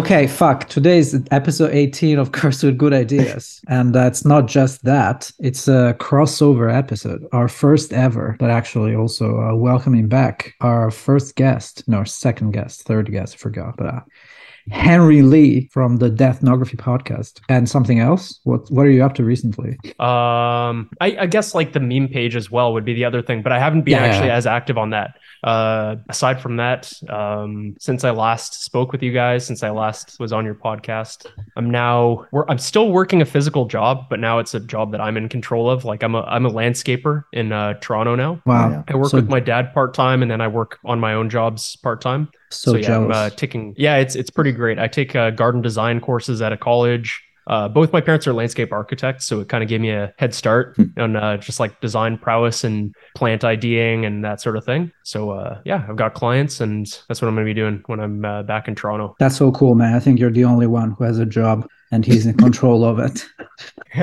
Okay, fuck. Today's episode 18 of Cursed with Good Ideas. and uh, it's not just that, it's a crossover episode, our first ever, but actually also uh, welcoming back our first guest, no, second guest, third guest, I forgot, but uh, Henry Lee from the Deathnography podcast. And something else? What what are you up to recently? Um, I, I guess like the meme page as well would be the other thing, but I haven't been Yeah, actually yeah. as active on that. Uh, aside from that, um, since I last spoke with you guys, since I last was on your podcast, I'm now wor- I'm still working a physical job, but now it's a job that I'm in control of. Like I'm a I'm a landscaper in uh, Toronto now. Wow. yeah. I work So- with my dad part time, and then I work on my own jobs part time. So, yeah, I'm uh, taking. Yeah, it's it's pretty great. I take uh, garden design courses at a college. Uh, both my parents are landscape architects, so it kind of gave me a head start Hmm. on uh, just like design prowess and plant IDing and that sort of thing. So uh, yeah, I've got clients, and that's what I'm going to be doing when I'm uh, back in Toronto. That's so cool, man. I think you're the only one who has a job and he's in control of it.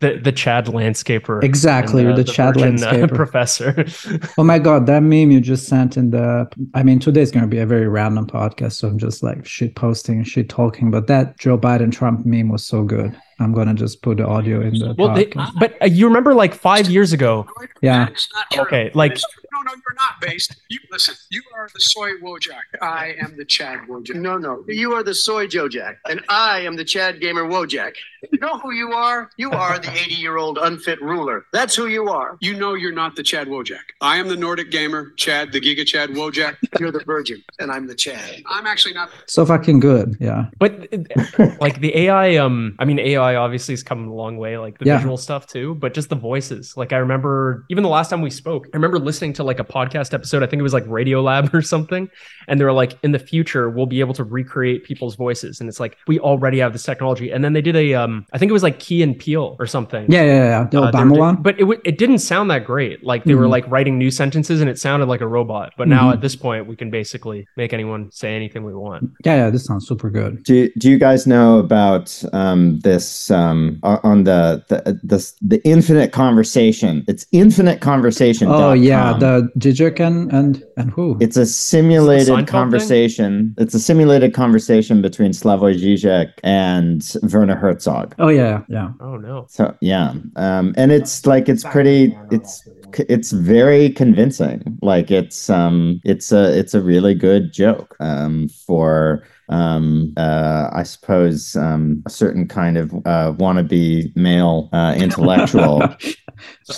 the the Chad landscaper. Exactly, and, uh, the Chad virgin, uh, landscaper. professor. Oh my god, that meme you just sent in the I mean today's gonna be a very random podcast, so I'm just like shit posting and shit talking. But that Joe Biden Trump meme was so good. I'm gonna just put the audio in the well, they, but uh, you remember like five years ago, Yeah. It's not true. Okay, like- no, no, you're not based. You listen. You are the soy Wojak. I am the Chad Wojak. No, no. You are the soy Joe Jack, and I am the Chad Gamer Wojak. You know who you are? You are the 80 year old unfit ruler. That's who you are. You know you're not the Chad Wojak. I am the Nordic gamer, Chad, the Giga Chad Wojak. You're the virgin, and I'm the Chad. I'm actually not. So fucking good. Yeah. But like the AI, um, I mean, AI obviously has come a long way, like the Yeah. visual stuff too, but just the voices. Like I remember even the last time we spoke, I remember listening to like a podcast episode. I think it was like Radio Lab or something. And they were like, in the future, we'll be able to recreate people's voices. And it's like, we already have this technology. And then they did a, um, I think it was like Key and Peele or something. Yeah, yeah, yeah. The Uh, they were Obama one. But it, w- it didn't sound that great. Like they were Mhm. like writing new sentences and it sounded like a robot. But now Mhm. at this point, we can basically make anyone say anything we want. Yeah, yeah, this sounds super good. Do, do you guys know about um, this um, on the the, the the infinite conversation? It's infinite conversation. Oh yeah, the Žižek and and and who? It's a simulated thing? conversation. It's a simulated conversation between Slavoj Žižek and Werner Herzog. Oh yeah, yeah. Oh no. So yeah, um, and it's like it's pretty. It's it's very convincing. Like it's um it's a it's a really good joke um for um uh I suppose um a certain kind of uh wannabe male uh intellectual.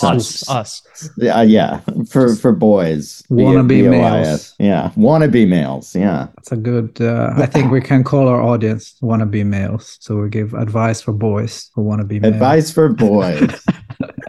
Us, us. Yeah, yeah, for for boys. B- Wannabe B-O-I-S. males. Yeah, wannabe males. Yeah. That's a good. Uh, I think we can call our audience wannabe males. So we give advice for boys who want to be males. Advice for boys.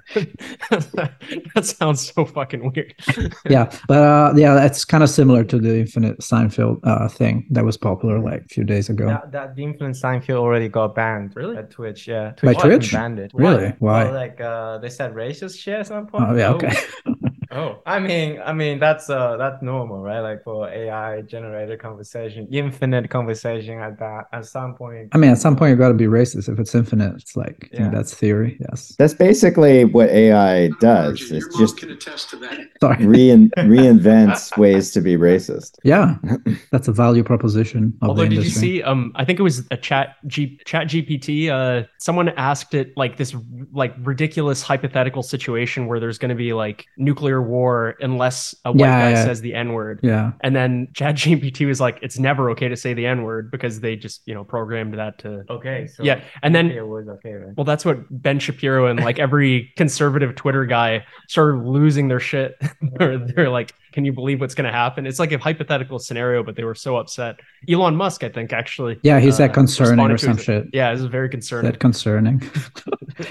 that sounds so fucking weird. yeah, but uh, yeah, that's kind of similar to the Infinite Seinfeld uh, thing that was popular like a few days ago. That, that the Infinite Seinfeld already got banned. Really? At Twitch, yeah. By Twitch? banned it. Really? Why? Well, like uh, they said racist shit at some point. Oh yeah, okay. Oh, I mean, I mean that's uh that's normal, right? Like for AI generated conversation, infinite conversation at that at some point. I mean, at some point you've got to be racist. If it's infinite, it's like I Yeah. think that's theory. Yes. That's basically what AI does. Your It's mom just can attest to that. Sorry. rein, reinvents ways to be racist. Yeah, that's a value proposition of although the did you see? Um, I think it was a chat G chat GPT. Uh, someone asked it like this like ridiculous hypothetical situation where there's going to be like nuclear war unless a white Yeah, guy yeah. says the n word. Yeah. And then Chat GPT was like, it's never okay to say the N word because they just, you know, programmed that to. Okay, so Yeah. And then it was okay, right? Well, that's what Ben Shapiro and like every conservative Twitter guy started losing their shit. they're, they're like, can you believe what's going to happen? It's like a hypothetical scenario, but they were so upset. Elon Musk, I think, actually. Yeah, he's said uh, concerning or some it. shit. Yeah, this is very concerning. That concerning.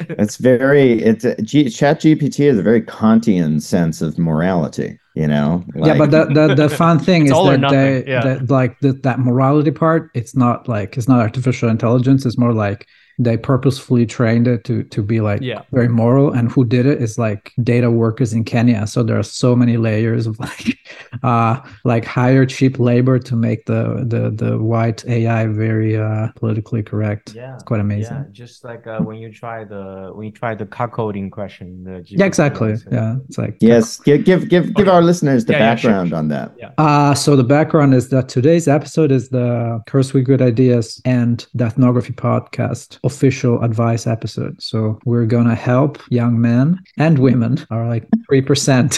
It's very it's G, Chat GPT is a very Kantian sense of morality. You know. yeah, but the, the the fun thing is that they yeah. that like the, that morality part. It's not like it's not artificial intelligence. It's more like they purposefully trained it to to be like Yeah. very moral and who did it is like data workers in kenya so there are so many layers of like uh like hire cheap labor to make the the the white ai very uh politically correct Yeah, it's quite amazing Yeah, just like uh, when you try the when you try the coding question. The yeah exactly answer. yeah it's like Yes, give give give give our listeners the Yeah, yeah, sure, background on that. yeah. Uh, so the background is that today's episode is the Curse with Good Ideas and Deathnography Podcast official advice episode. So we're gonna help young men and women, are like three percent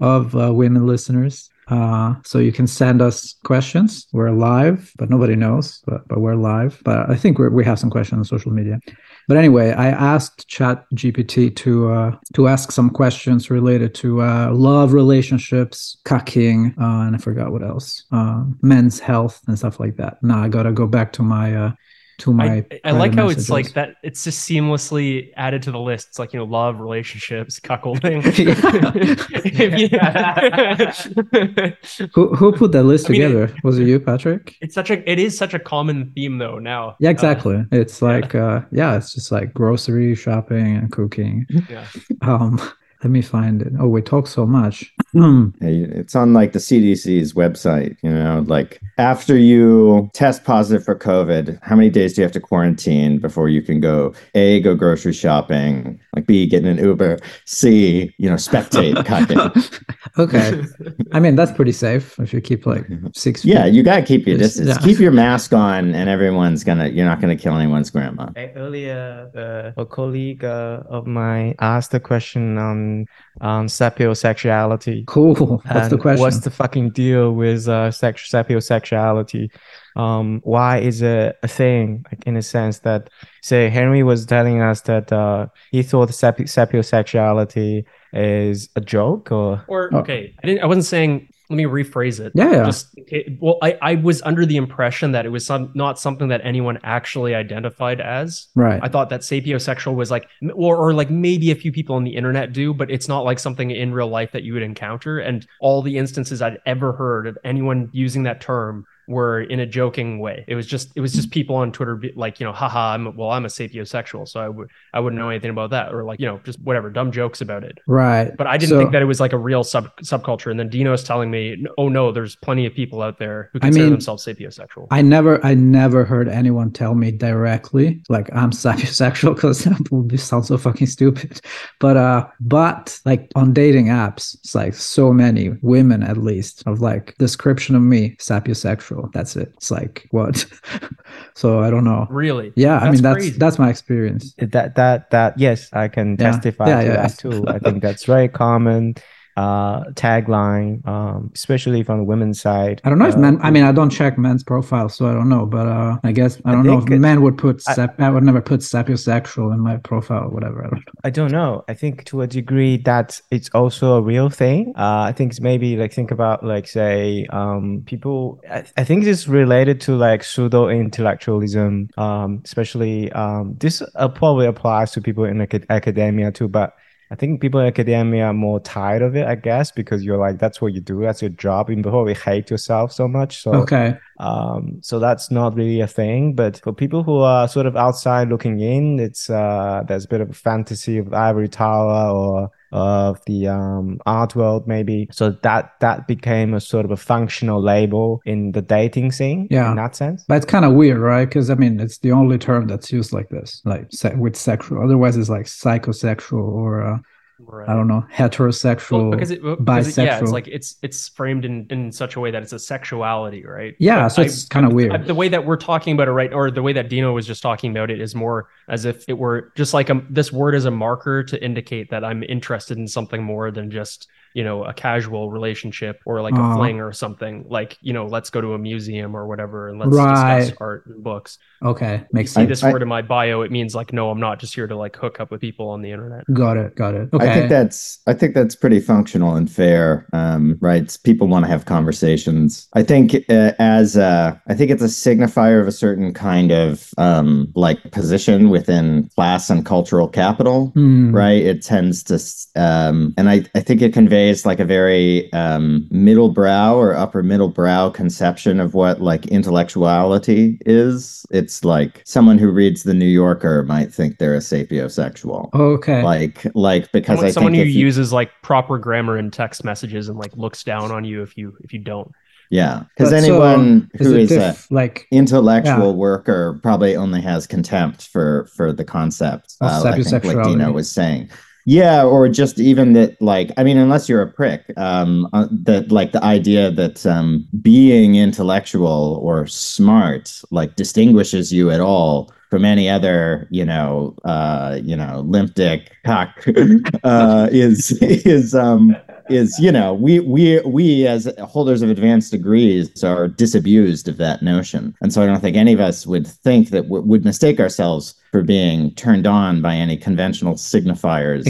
of uh, women listeners. Uh, so you can send us questions. We're live, but nobody knows, but, but we're live. But I think we're, we have some questions on social media. But anyway, I asked Chat GPT to uh, to ask some questions related to uh, love relationships, cucking, uh, and I forgot what else, uh, men's health and stuff like that. Now I gotta go back to my uh, to my. I, I like how it's like that. It's just seamlessly added to the list. It's like you know, love, relationships, cuckolding. Who who put that list I mean, it- together? Was it you, Patrick? it's such a. It is such a common theme though now. Yeah, Uh, exactly. it's like uh, yeah, it's just like grocery shopping and cooking. yeah. Um, let me find it. Oh, we talk so much. Hey, It's on like the CDC's website, you know, like after you test positive for COVID, how many days do you have to quarantine before you can go A, go grocery shopping, like B, get in an Uber, C, you know, spectate okay. I mean, that's pretty safe if you keep like six. Yeah, feet. you gotta keep your distance. yeah. Keep your mask on, and everyone's gonna. You're not gonna kill anyone's grandma. Earlier, uh, a colleague uh, of mine asked a question on on sapiosexuality. Cool. What's the question? What's the fucking deal with uh, sex sapiosexuality? Um, why is it a thing? Like in a sense that, say, Henry was telling us that uh, he thought sapi- sapiosexuality is a joke, or Or okay, I didn't. I wasn't saying. Let me rephrase it. Yeah, yeah. Just okay, well, I I was under the impression that it was some not something that anyone actually identified as. right. I thought that sapiosexual was like, or, or like maybe a few people on the internet do, but it's not like something in real life that you would encounter. And all the instances I'd ever heard of anyone using that term were in a joking way. It was just, it was just people on Twitter be like, you know, haha, I'm well, I'm a sapiosexual, so I would, I wouldn't know anything about that, or like, you know, just whatever, dumb jokes about it. right. But I didn't So- think that it was like a real sub subculture. And then Dino's telling me, oh no, there's plenty of people out there who I consider mean, themselves sapiosexual. I never, I never heard anyone tell me directly like I'm sapiosexual because that would be sound so fucking stupid. But uh, but like on dating apps, it's like so many women at least of like description of me sapiosexual. That's it. It's like what? so I don't know. really? Yeah, I mean that's crazy. that's my experience. that that that yes, I can Yeah. testify Yeah, to yeah. that too. I think that's very common uh tagline, um, especially from the women's side. I don't know if Uh, men. I mean, I don't check men's profiles, so I don't know. But uh, I guess I I don't know if men would put. I- I, would never put sapiosexual in my profile, or whatever. I don't know. I don't know. I think to a degree that it's also a real thing. Uh, I think it's maybe like think about like say um, people. I, I think this is related to like pseudo intellectualism, um, especially um, this uh, probably applies to people in acad- academia too. But I think people in academia are more tired of it, I guess, because you're like that's what you do, that's your job. And You probably hate yourself so much. So Okay. um, so that's not really a thing. But for people who are sort of outside looking in, it's uh, there's a bit of a fantasy of ivory tower or of the um, art world, maybe. So that that became a sort of a functional label in the dating scene. Yeah. in that sense. But it's kind of weird, right? Because I mean, it's the only term that's used like this, like se- with sexual. Otherwise, it's like psychosexual or uh, Right. I don't know, heterosexual. Well, because it, well, because it- yeah, it's like it's it's framed in in such a way that it's a sexuality, right? yeah, But so it's kind of I- weird. the way that we're talking about it, right, or the way that Dino was just talking about it, is more as if it were just like a, this word is a marker to indicate that I'm interested in something more than just you know a casual relationship or like Aw. a fling or something. Like you know, let's go to a museum or whatever and let's Right. discuss art and books. okay, makes See I- sense. this I- word in my bio, it means like no, I'm not just here to like hook up with people on the internet. Got it. Got it. Okay. I think that's I think that's pretty functional and fair, um, right? People want to have conversations. I think uh, as uh, I think it's a signifier of a certain kind of um, like position within class and cultural capital, Hmm. right? It tends to, um, and I I think it conveys raised like a very um, middle brow or upper middle brow conception of what like intellectuality is. It's like someone who reads the New Yorker might think they're a sapiosexual. Okay. Like, like because someone, I someone who you- uses like proper grammar in text messages and like looks down on you if you if you don't. yeah, because But so, anyone is who it is a like intellectual Yeah. worker probably only has contempt for for the concept Of uh, I think like. Dino was saying yeah or just even that like i mean unless you're a prick um uh, that like the idea that um being intellectual or smart like distinguishes you at all from any other you know uh you know limp dick cock uh is is um is you know we we we as holders of advanced degrees are disabused of that notion. And so i don't think any of us would think that w- would mistake ourselves for being turned on by any conventional signifiers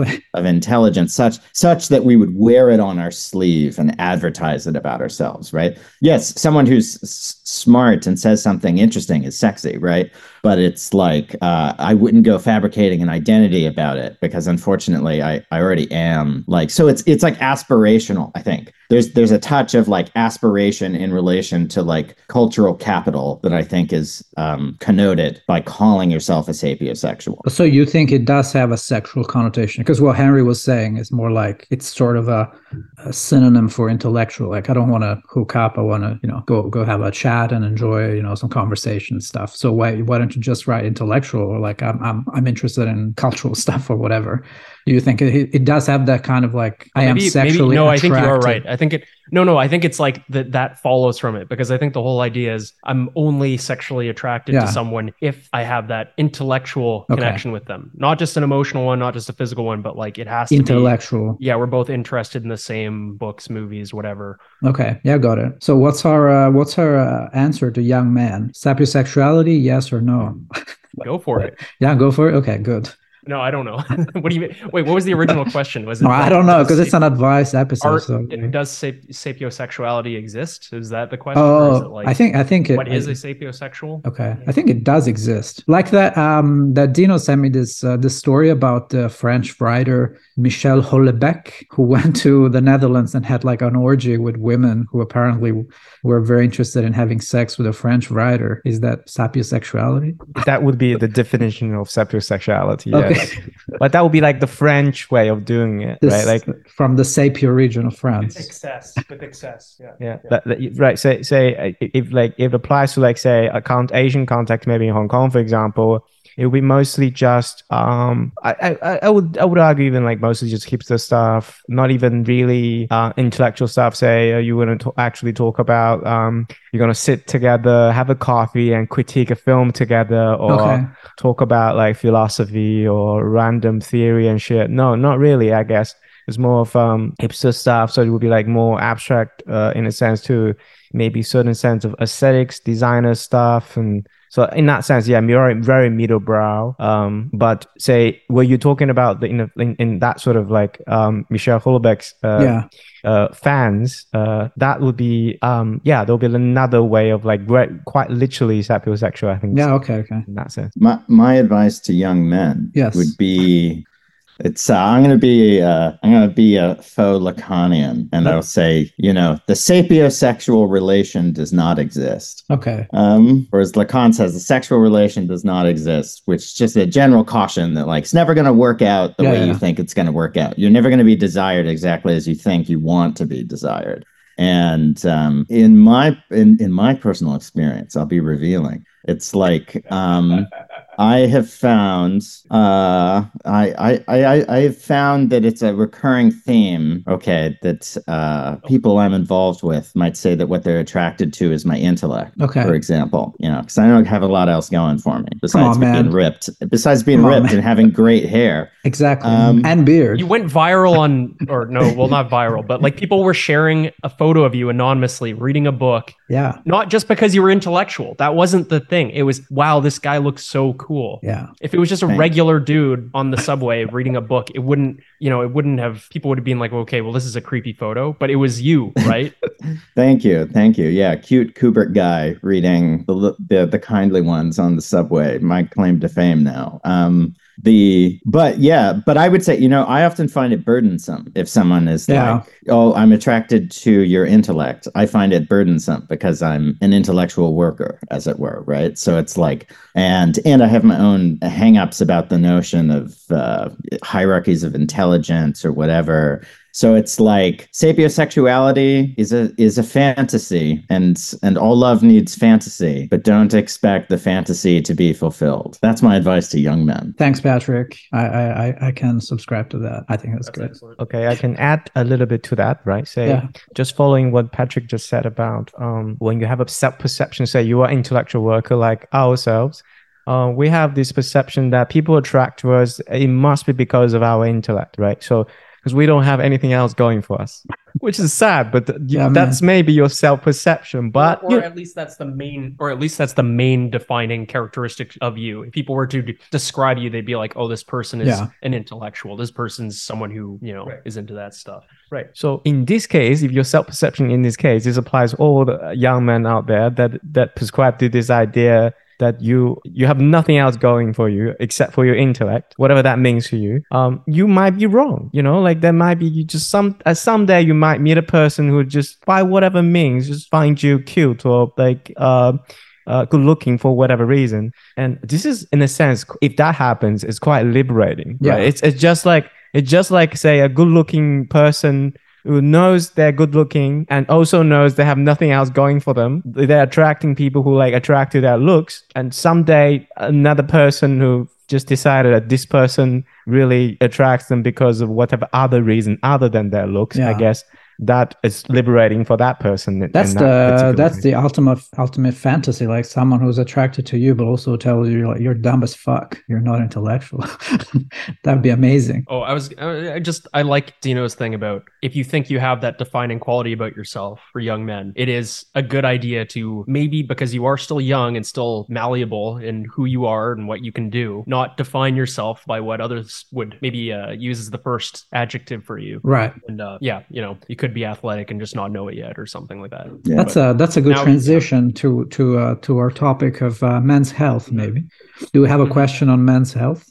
of- of, intelligence such such that we would wear it on our sleeve and advertise it about ourselves right? Yes someone who's s- smart and says something interesting is sexy right? But it's like uh, I wouldn't go fabricating an identity about it because unfortunately I, I already am like so it's it's like aspirational I think there's there's a touch of like aspiration in relation to like cultural capital that I think is um, connoted by calling yourself a sapiosexual So you think it does have a sexual connotation? Because what Henry was saying is more like it's sort of a, a synonym for intellectual. Like I don't want to hook up. I want to you know go go have a chat and enjoy you know some conversation stuff. So why why don't you just write intellectual or like I'm I'm I'm interested in cultural stuff or whatever? Do you think it, it does have that kind of like I am sexually no, I think you are right. I think it no no, I think it's like that that follows from it because I think the whole idea is I'm only sexually attracted Yeah. to someone if I have that intellectual Okay. connection with them. Not just an emotional one, not just a physical one, but like it has to be Intellectual. yeah, we're both interested in the same books, movies, whatever. Okay, yeah, got it. So what's our uh, what's our uh, answer to young man? Sapiosexuality, yes or no? Go for it. Yeah, go for it. Okay, good. No, I don't know. what do you mean? Wait, what was the original question? Was it No, I don't know does because it's an advice episode. art- so does sap- sapiosexuality exist? Is that the question? or is it oh, like I think I think it, what is I- a sapiosexual? Okay, I think it does exist. Like that, um, that Dino sent me this uh, this story about the French writer Michel Houellebecq, who went to the Netherlands and had like an orgy with women who apparently were very interested in having sex with a French writer. Is that sapiosexuality? That would be the definition of sapiosexuality. Yes. Okay, But that would be like the French way of doing it, this, right? Like from the Sapio region of France. Excess with excess. Yeah. yeah, that- that- right. Say say if if, like if it applies to like say a count Asian context, maybe in Hong Kong, for example, it would be mostly just um I, I I- would I would argue even like mostly just hipster stuff, not even really uh, intellectual stuff. Say uh, you want to actually talk about um you're gonna sit together, have a coffee, and critique a film together, or Okay, talk about like philosophy or random theory and shit. No, not really, I guess. It's more of um hipster stuff. So it would be like more abstract uh, in a sense too. Maybe certain sense of aesthetics, designer stuff and so in that sense, yeah, very very middle brow. Um, but say were you talking about the in, in in that sort of like um Michel Houellebecq's uh, yeah, uh, fans, uh, that would be um yeah, there'll be another way of like re- quite literally sapiosexual. I think. yeah. Okay, okay. In that sense. my my advice to young men Yes. would be it's uh, i'm going to be uh, i'm going to be a faux lacanian and i'll say you know the sapiosexual relation does not exist. Okay. um whereas lacan says the sexual relation does not exist which is just a general caution that like it's never going to work out the Yeah, way you think it's going to work out. You're never going to be desired exactly as you think you want to be desired. And um, in my in, in my personal experience i'll be revealing it's like um, I have found uh, I, I I I have found that it's a recurring theme. Okay, that uh, people I'm involved with might say that what they're attracted to is my intellect. Okay. For example, you know, because I don't have a lot else going for me besides on, being man. ripped. Besides being Come ripped man. and having great hair. Exactly. Um, and beard. You went viral on, or no, well, not viral, but like people were sharing a photo of you anonymously reading a book, yeah. not just because you were intellectual. That wasn't the thing. It was, wow, this guy looks so cool. Yeah. If it was just a Thanks. regular dude on the subway reading a book, it wouldn't, you know, it wouldn't have, people would have been like, okay, well, this is a creepy photo, but it was you, right? Thank you, thank you. Yeah, cute Kubrick guy reading the the, the kindly ones on the subway. My claim to fame now. Um, the but yeah but i would say you know i often find it burdensome if someone is Yeah. like oh i'm attracted to your intellect. I find it burdensome because i'm an intellectual worker as it were right? So it's like and and i have my own hangups about the notion of uh, hierarchies of intelligence or whatever so it's like sapiosexuality is a is a fantasy and and all love needs fantasy but don't expect the fantasy to be fulfilled that's my advice to young men Thanks, Patrick. I, I I- I can subscribe to that. I think that's, That's good. excellent. Okay, I can add a little bit to that, right? Say, Yeah. just following what Patrick just said about um, when you have a self perception, say you are intellectual worker like ourselves, uh, we have this perception that people attract to us. It must be because of our intellect, right? So because we don't have anything else going for us, which is sad, but th- you- Yeah, man. that's maybe your self perception. But or, or at least that's the main or at least that's the main defining characteristic of you if people were to d- describe you they'd be like oh this person is Yeah. an intellectual this person's someone who you know is into that stuff Right. So in this case, if your self-perception in this case, this applies all the young men out there that that prescribe to this idea that you you have nothing else going for you except for your intellect, whatever that means to you. Um, you might be wrong. You know, like there might be you just some uh, someday you might meet a person who just by whatever means just find you cute or like uh. Uh, good looking for whatever reason and this is in a sense if that happens it's quite liberating Yeah. right it's, it's just like it's just like say a good looking person who knows they're good looking and also knows they have nothing else going for them. They're attracting people who like attract to their looks. And someday another person who just decided that this person really attracts them because of whatever other reason other than their looks, I guess that is liberating for that person. That's in the that's way. the ultimate ultimate fantasy. Like someone who's attracted to you, but also tells you like you're dumb as fuck. You're not intellectual. That'd be amazing. oh i was i I just i like dino's thing about if you think you have that defining quality about yourself for young men it is a good idea to maybe because you are still young and still malleable in who you are and what you can do not define yourself by what others would maybe uh, use as the first adjective for you Right. and uh, yeah you know you could be athletic and just not know it yet or something like that Yeah. That's a that's a good transition to to uh, to our topic of uh, men's health. Maybe. Do we have a Mhm. question on men's health?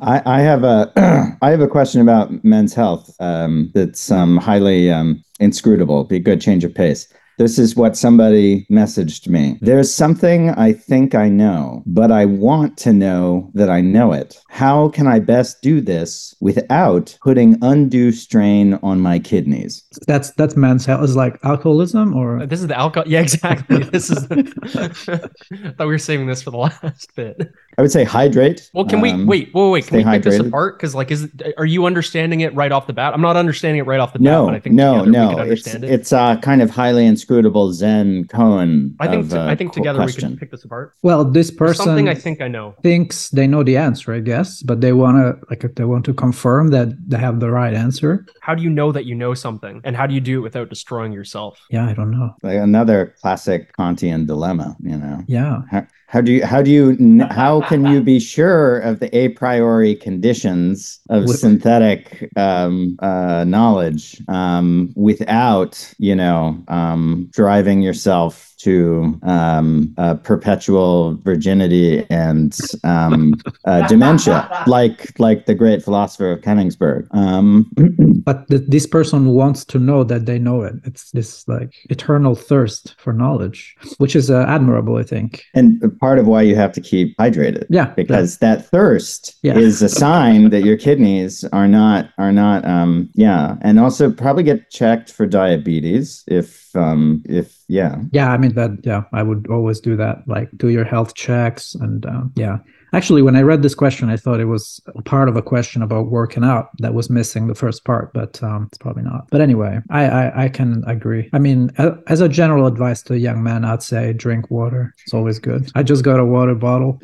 I, I have a I have a question about men's health um, that's um, highly um, inscrutable. Be good, change of pace. This is what somebody messaged me. There's something I think I know, but I want to know that I know it. How can I best do this without putting undue strain on my kidneys? That's that's men's health. Is like alcoholism or Uh, This is the alcohol. Yeah, exactly. This is. The... I thought we were saving this for the last bit. I would say hydrate. Well, can we Um, wait? Wait, wait. Can we stay pick this apart? Because, like, is it, are you understanding it right off the bat? I'm not understanding it right off the bat. No, but I think no, together we no. It's understand it. it's uh, kind of highly inscrutable Zen koan. I think. of, t- I think qu- together we question. could pick this apart. well, this There's person something I think I know. thinks they know the answer, I guess, but they want to like they want to confirm that they have the right answer. How do you know that you know something, and how do you do it without destroying yourself? Yeah, I don't know. like another classic Kantian dilemma, you know. Yeah. How, how do you how do you how can you be sure of the a priori conditions of With- synthetic um, uh, knowledge um, without you know um, driving yourself to um, uh, perpetual virginity and um, uh, dementia, like like the great philosopher of Königsberg. Um, But th- this person wants to know that they know it. It's this like eternal thirst for knowledge, which is uh, admirable, I think. and part of why you have to keep hydrated. Yeah, because that thirst Yeah. is a sign that your kidneys are not are not um yeah and also probably get checked for diabetes if um if yeah Yeah, I mean that. Yeah, I would always do that. Like do your health checks, and um, yeah. Actually, when I read this question, I thought it was part of a question about working out that was missing the first part, but um, it's probably not. But anyway, I, I I can agree. I mean, as a general advice to a young man, I'd say drink water. It's always good. I just got a water bottle,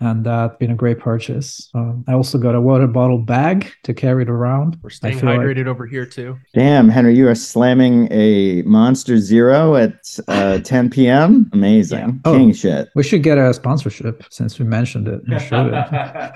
and that's been a great purchase. Um, I also got a water bottle bag to carry it around. We're staying feel like- hydrated over here too. damn henry you are slamming a monster zero at uh 10 p.m amazing Yeah. Oh. king shit We should get a sponsorship since we mentioned it. We should.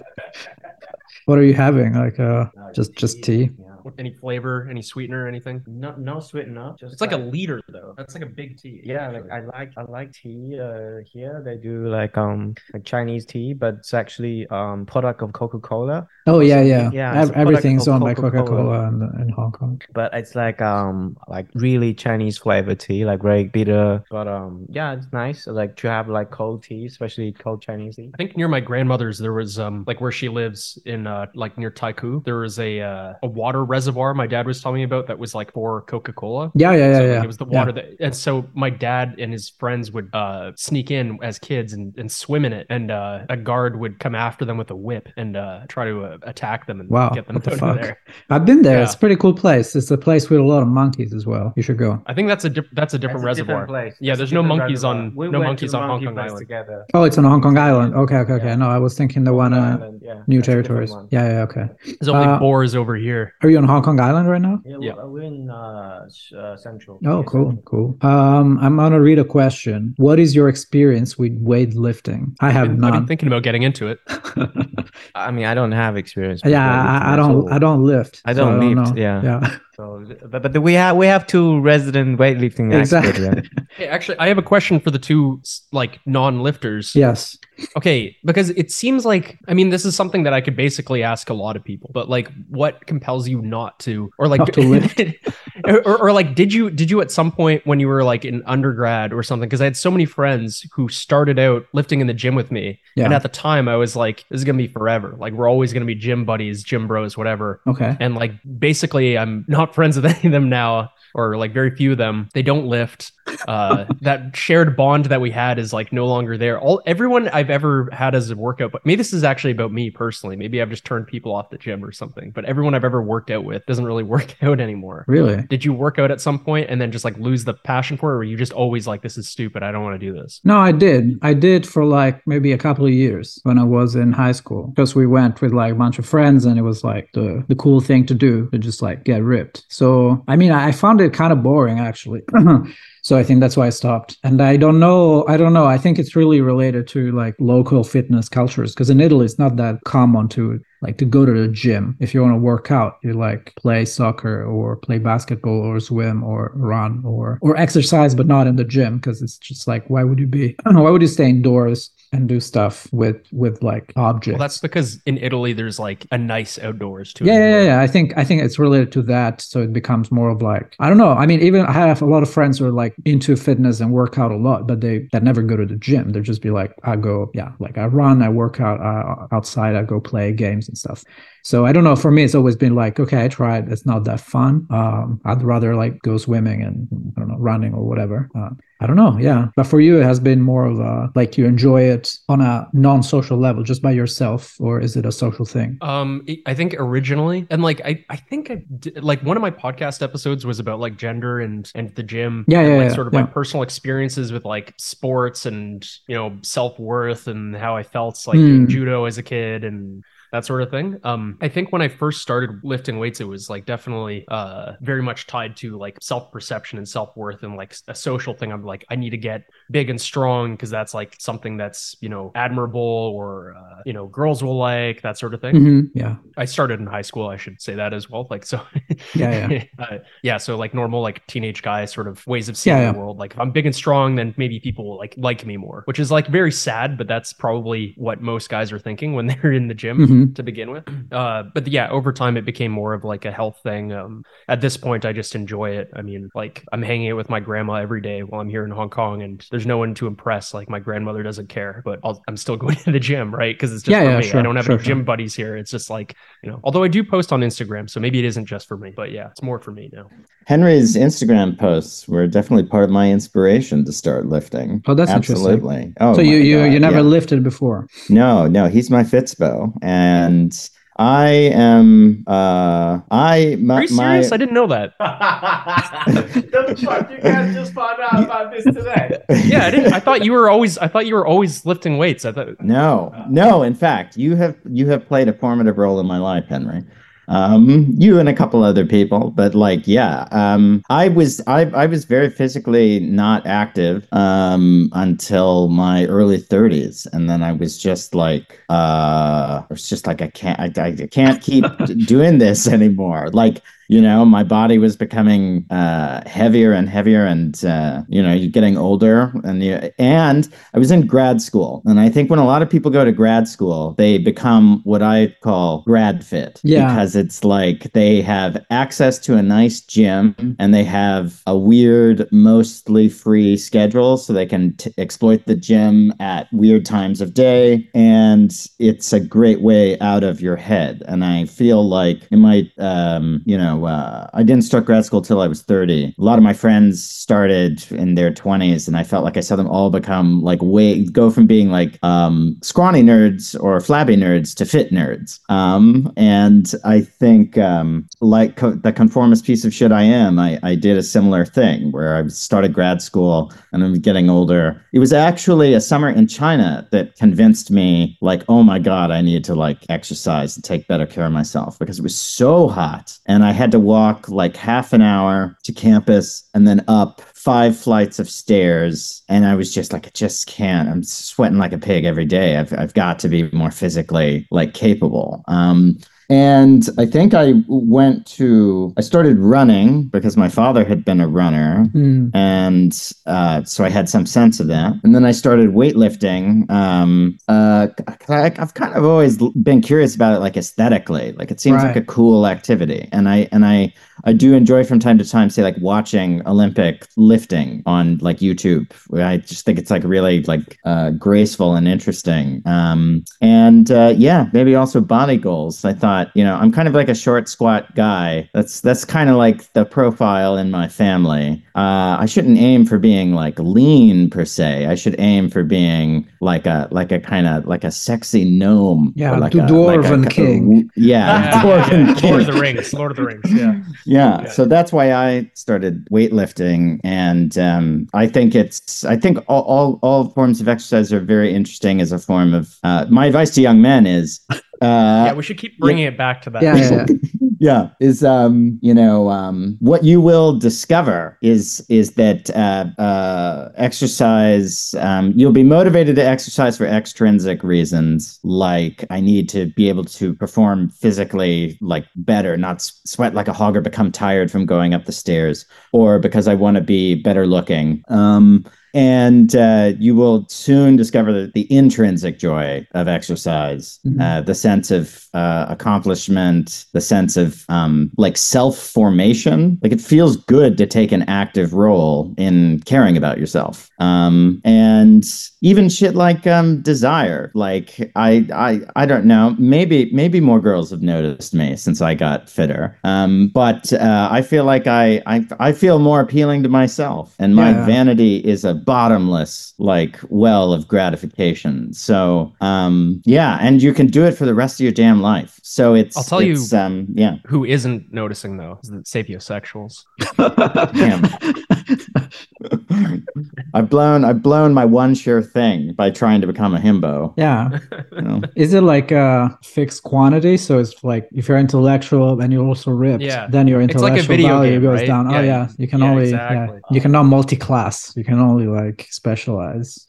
what are you having? Like uh, just just tea? Any flavor, any sweetener, anything? No, no sweetener. Just It's like a liter though. That's like a big tea. Yeah, like I like I like tea. Uh, here they do like um like Chinese tea, but it's actually um product of Coca Cola. Oh yeah, yeah. Yeah, Ev- it's a product Everything's of owned by Coca-Cola. Coca-Cola in, in Hong Kong. But it's like um like really Chinese flavor tea, like very bitter. But um yeah, it's nice like to have like cold tea, especially cold Chinese tea. I think near my grandmother's there was um like where she lives in uh like near Taiku there was a uh, a water reservoir my dad was telling me about that was like for Coca Cola. Yeah, yeah, yeah, so, like, yeah. it was the yeah. water that and so my dad and his friends would uh sneak in as kids and, and swim in it and uh a guard would come after them with a whip and uh try to attack them and Wow, get them what the out fuck? of there. I've been there. Yeah. It's a pretty cool place. It's a place with a lot of monkeys as well. You should go. I think that's a diff- that's a different That's a reservoir. place. Yeah, That's there's no monkeys reservoir. on We no monkeys the on Hong Kong Island. together. Oh, it's on Hong Kong Island. Okay, okay, okay. Yeah. No, I was thinking the one uh, Island, yeah, new that's territories. one. Yeah, yeah, okay. There's only Uh, boars over here. Are you on Hong Kong Island right now? Yeah, Yeah. We're, we're in uh, uh central. Oh, Yeah, cool, Central. cool. Um, I'm gonna read a question. What is your experience with weightlifting? I have not. I've been thinking about getting into it. I mean, I don't have experience. yeah, I, I don't. all. I don't lift. I so don't lift, know. yeah. yeah. So, but, but we have we have two resident weightlifting experts. Exactly. yeah. Hey, actually, I have a question for the two like non-lifters. yes. Okay, because it seems like I mean this is something that I could basically ask a lot of people, but like what compels you not to or like Not to lift? or, or, or, like did you did you at some point when you were like in undergrad or something because I had so many friends who started out lifting in the gym with me Yeah. and at the time I was like this is going to be forever. Like we're always going to be gym buddies, gym bros, whatever. Okay. And like basically I'm not friends with any of them now or like very few of them. They don't lift. Uh that shared bond that we had is like no longer there. All everyone I've ever had as a workout, but maybe this is actually about me personally. Maybe I've just turned people off the gym or something. But everyone I've ever worked out with doesn't really work out anymore. Really? Did you work out at some point and then just like lose the passion for it, or were you just always like, this is stupid, I don't want to do this? No, I did. I did for like maybe a couple of years when I was in high school because we went with like a bunch of friends and it was like the, the cool thing to do to just like get ripped. So, I mean, I found kind of boring actually. so I think that's why I stopped. And I don't know. I don't know. I think it's really related to like local fitness cultures because in Italy, it's not that common to like to go to the gym. If you want to work out, you like play soccer or play basketball or swim or run or or exercise, but not in the gym because it's just like why would you be why would you stay indoors and do stuff with with like objects? Well, that's because in Italy there's like a nice outdoors too. yeah, yeah, yeah, yeah. I think I think it's related to that. So it becomes more of like I don't know. I mean, even I have a lot of friends who are like into fitness and work out a lot, but they that never go to the gym. They'll just be like, I go, yeah, like I run, I work out uh, outside, I go play games and stuff. So I don't know. For me, it's always been like, okay, I tried. It's not that fun. Um, I'd rather like go swimming and I don't know, running or whatever. Uh, I don't know. Yeah, but for you, it has been more of a like you enjoy it on a non-social level, just by yourself, or is it a social thing? Um, I- think originally, and like I, I think I did, like one of my podcast episodes was about like gender and and the gym. Yeah, and, yeah, like yeah, sort of yeah. my personal experiences with like sports and you know self worth and how I felt like in judo as a kid and that sort of thing. Um, I think when I first started lifting weights, it was like definitely uh very much tied to like self perception and self worth and like a social thing. I'm like I need to get big and strong because that's like something that's you know admirable or uh, you know girls will like that sort of thing. Mhm. Yeah. I started in high school. I should say that as well. Like so, Yeah, yeah, uh, yeah. So like normal like teenage guy sort of ways of seeing Yeah, yeah. the world. Like if I'm big and strong, then maybe people will like like me more, which is like very sad. But that's probably what most guys are thinking when they're in the gym Mhm. to begin with. Uh, but yeah, over time it became more of like a health thing. Um, at this point, I just enjoy it. I mean, like I'm hanging out with my grandma every day while I'm here in Hong Kong, and there's no one to impress. Like my grandmother doesn't care, but I'll, I'm still going to the gym, right? Because it's just Yeah, for yeah, me. I don't have sure, any sure. gym buddies here. It's just like you know. Although I do post on Instagram, so maybe it isn't just for me. But yeah, it's more for me now. Henry's Instagram posts were definitely part of my inspiration to start lifting. Oh, that's interesting. Absolutely. Oh, so you you God, you never yeah. lifted before? No, no, he's my Fitspo, and I am. Uh, I my, Are you my serious? I didn't know that. the fuck you guys just found out about this today? Yeah, I didn't. I thought you were always. I thought you were always lifting weights. I thought. No, no. In fact, you have you have played a formative role in my life, Henry. Um, you and a couple other people, but like, yeah, um, I was I I was very physically not active um, until my early 30s, and then I was just like, uh, I was just like, I can't, I, I can't keep doing this anymore. Like, you know my body was becoming uh, heavier and heavier and uh, you know you're getting older and you, and i was in grad school. And i think when a lot of people go to grad school they become what i call grad fit Yeah. because it's like they have access to a nice gym and they have a weird mostly free schedule so they can t- exploit the gym at weird times of day. And it's a great way out of your head. And i feel like in my um, you know uh, i didn't start grad school till i was 30 a lot of my friends started in their 20s and i felt like i saw them all become like way go from being like um, scrawny nerds or flabby nerds to fit nerds. Um, and i think um, like co- the conformist piece of shit i am I, I did a similar thing where i started grad school and i'm getting older. It was actually a summer in china that convinced me like oh my god i need to like exercise and take better care of myself because it was so hot and i had to walk like half an hour to campus and then up five flights of stairs. And i was just like i just can't. I'm sweating like a pig every day. I've, I've got to be more physically like capable. Um, and I think I went to, I started running because my father had been a runner. Mm. And uh, so I had some sense of that. And then I started weightlifting. Um, uh, I, I've kind of always been curious about it, like aesthetically. Like it seems Right. like a cool activity. And I, and I, I do enjoy from time to time, say like watching Olympic lifting on like YouTube. I just think it's like really like uh, graceful and interesting. Um, and uh, yeah, maybe also body goals. I thought, you know, I'm kind of like a short, squat guy. That's that's kind of like the profile in my family. Uh, I shouldn't aim for being like lean per se. I should aim for being like a like a kind of like a sexy gnome. Yeah, like the a, Dwarven like a- king. Yeah, Yeah, Dwarven king. Lord of the Rings. Lord of the Rings. Yeah. Yeah, Yeah. so that's why I started weightlifting, and um, I think it's I think all, all all forms of exercise are very interesting as a form of. Uh, my advice to young men is, uh, Yeah, we should keep bringing it back to that. Yeah, yeah, yeah. yeah, is um, you know um, what you will discover is is that uh, uh, exercise. Um, you'll be motivated to exercise for extrinsic reasons, like I need to be able to perform physically like better, not s- sweat like a hog or become tired from going up the stairs, or because I want to be better looking. Um, and uh, you will soon discover the, the intrinsic joy of exercise, Mhm. uh, the sense of uh, accomplishment, the sense of um, like self formation. Like it feels good to take an active role in caring about yourself. Um, and even shit like um, desire. Like I, I, I don't know. Maybe, maybe more girls have noticed me since I got fitter. Um, but uh, I feel like I, I, I feel more appealing to myself, and my Yeah. vanity is a bottomless like well of gratification. So um, yeah, and you can do it for the rest of your damn life. So it's I'll tell you- it's, Um, yeah. Who isn't noticing though? Is the sapiosexuals. I've blown I've blown my one sure thing by trying to become a himbo. yeah. you know? Is it like a fixed quantity? So it's like if you're intellectual and you're also ripped, Yeah. then your It's like intellectual video value game, goes right? down. Yeah, oh yeah, you can yeah, only exactly. yeah, you cannot multi-class. You can only like specialize.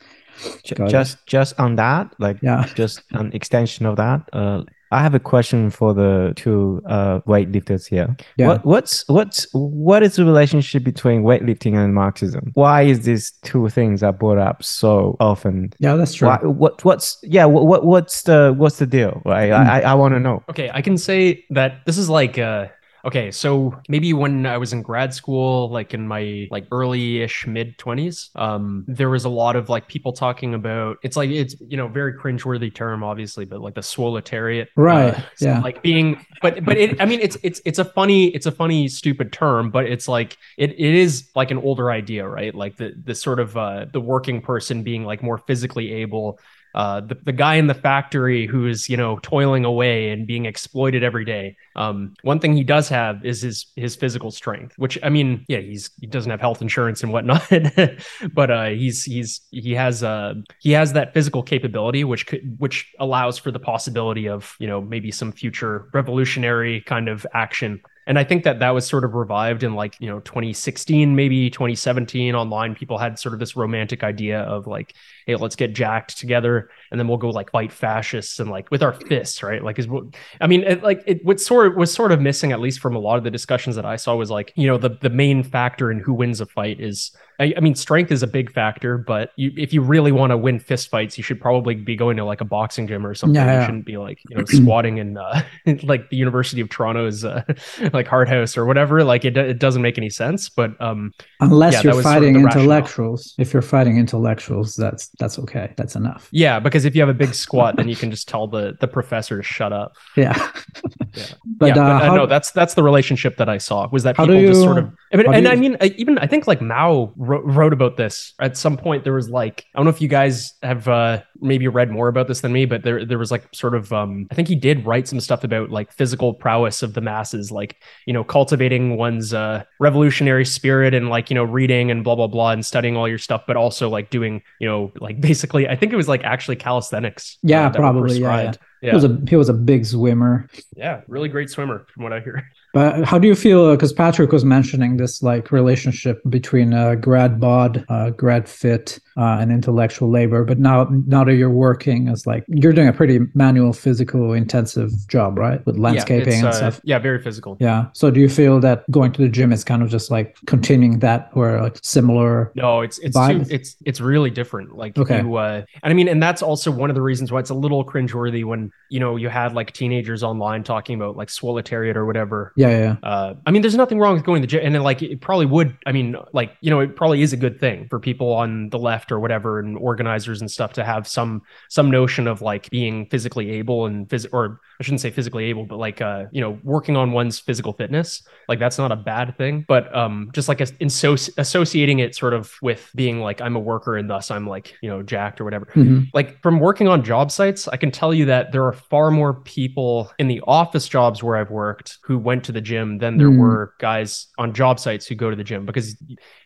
Ju- Got it. just just on that, like Yeah. just an extension of that. Uh, I have a question for the two uh, weightlifters here. Yeah. What what's what's what is the relationship between weightlifting and Marxism? Why is these two things are brought up so often? Yeah, that's true. Why, what what's yeah what, what what's the what's the deal? Right, Hmm. I I, I want to know. Okay, I can say that this is like uh okay, so maybe when I was in grad school, like in my like early-ish mid 20s, um there was a lot of like people talking about it's like it's you know very cringeworthy term obviously, but like the swoletariat. Right, uh, so, yeah. Like being but but it I mean it's it's it's a funny it's a funny stupid term, but it's like it it is like an older idea, right? Like the the sort of uh the working person being like more physically able uh, the, the guy in the factory who is you know toiling away and being exploited every day. Um, one thing he does have is his his physical strength which i mean yeah he's he doesn't have health insurance and whatnot but uh, he's he's he has uh he has that physical capability which could which allows for the possibility of you know maybe some future revolutionary kind of action and i think that that was sort of revived in like you know 2016 maybe 2017 online people had sort of this romantic idea of like hey let's get jacked together and then we'll go like fight fascists and like with our fists right like is what i mean it, like it what sort of was sort of missing at least from a lot of the discussions that i saw was like you know the the main factor in who wins a fight is I, I mean, strength is a big factor, but you, if you really want to win fist fights, you should probably be going to like a boxing gym or something. Yeah, you shouldn't be like you know squatting in uh, like the University of Toronto's uh, like Hart House or whatever. Like it, it doesn't make any sense. But um, Unless Yeah, you're was sort of fighting rationale. intellectuals. If you're fighting intellectuals, that's that's okay. That's enough. yeah, because if you have a big squat, then you can just tell the the professor to shut up. Yeah. Yeah. But, yeah, uh, but uh, how- no, that's that's the relationship that I saw was that people just sort of. I mean, and I mean, I- even I think like Mao wrote, wrote about this at some point. There was like I don't know if you guys have uh, maybe read more about this than me, but there there was like sort of um, I think he did write some stuff about like physical prowess of the masses, like you know cultivating one's uh, revolutionary spirit and like you know reading and blah blah blah and studying all your stuff, but also like doing you know like basically I think it was like actually calisthenics. uh, Yeah, were probably, yeah, yeah. prescribed. He was a he was a big swimmer. yeah, really great swimmer from what I hear. But how do you feel? Because Patrick was mentioning this like relationship between uh, grad bod, uh, grad fit, uh, and intellectual labor. But now, now that you're working as like you're doing a pretty manual, physical, intensive job, right, with landscaping yeah, and uh, stuff. Yeah, very physical. Yeah. So do you feel that going to the gym is kind of just like continuing that, or like similar? No, it's it's too, it's it's really different. Like Okay. you, uh, and I mean, and that's also one of the reasons why it's a little cringeworthy when you know you had like teenagers online talking about like swoletariat or whatever. Yeah, yeah. Uh, I mean, there's nothing wrong with going to jail, and then like it probably would. I mean, like you know, it probably is a good thing for people on the left or whatever, and organizers and stuff to have some some notion of like being physically able and phys- or I shouldn't say physically able, but like uh, you know, working on one's physical fitness. Like that's not a bad thing, but um, just like as- inso- associating it sort of with being like I'm a worker and thus I'm like you know jacked or whatever Mhm. like from working on job sites, I can tell you that there are far more people in the office jobs where I've worked who went to the gym than there Mm. were guys on job sites who go to the gym because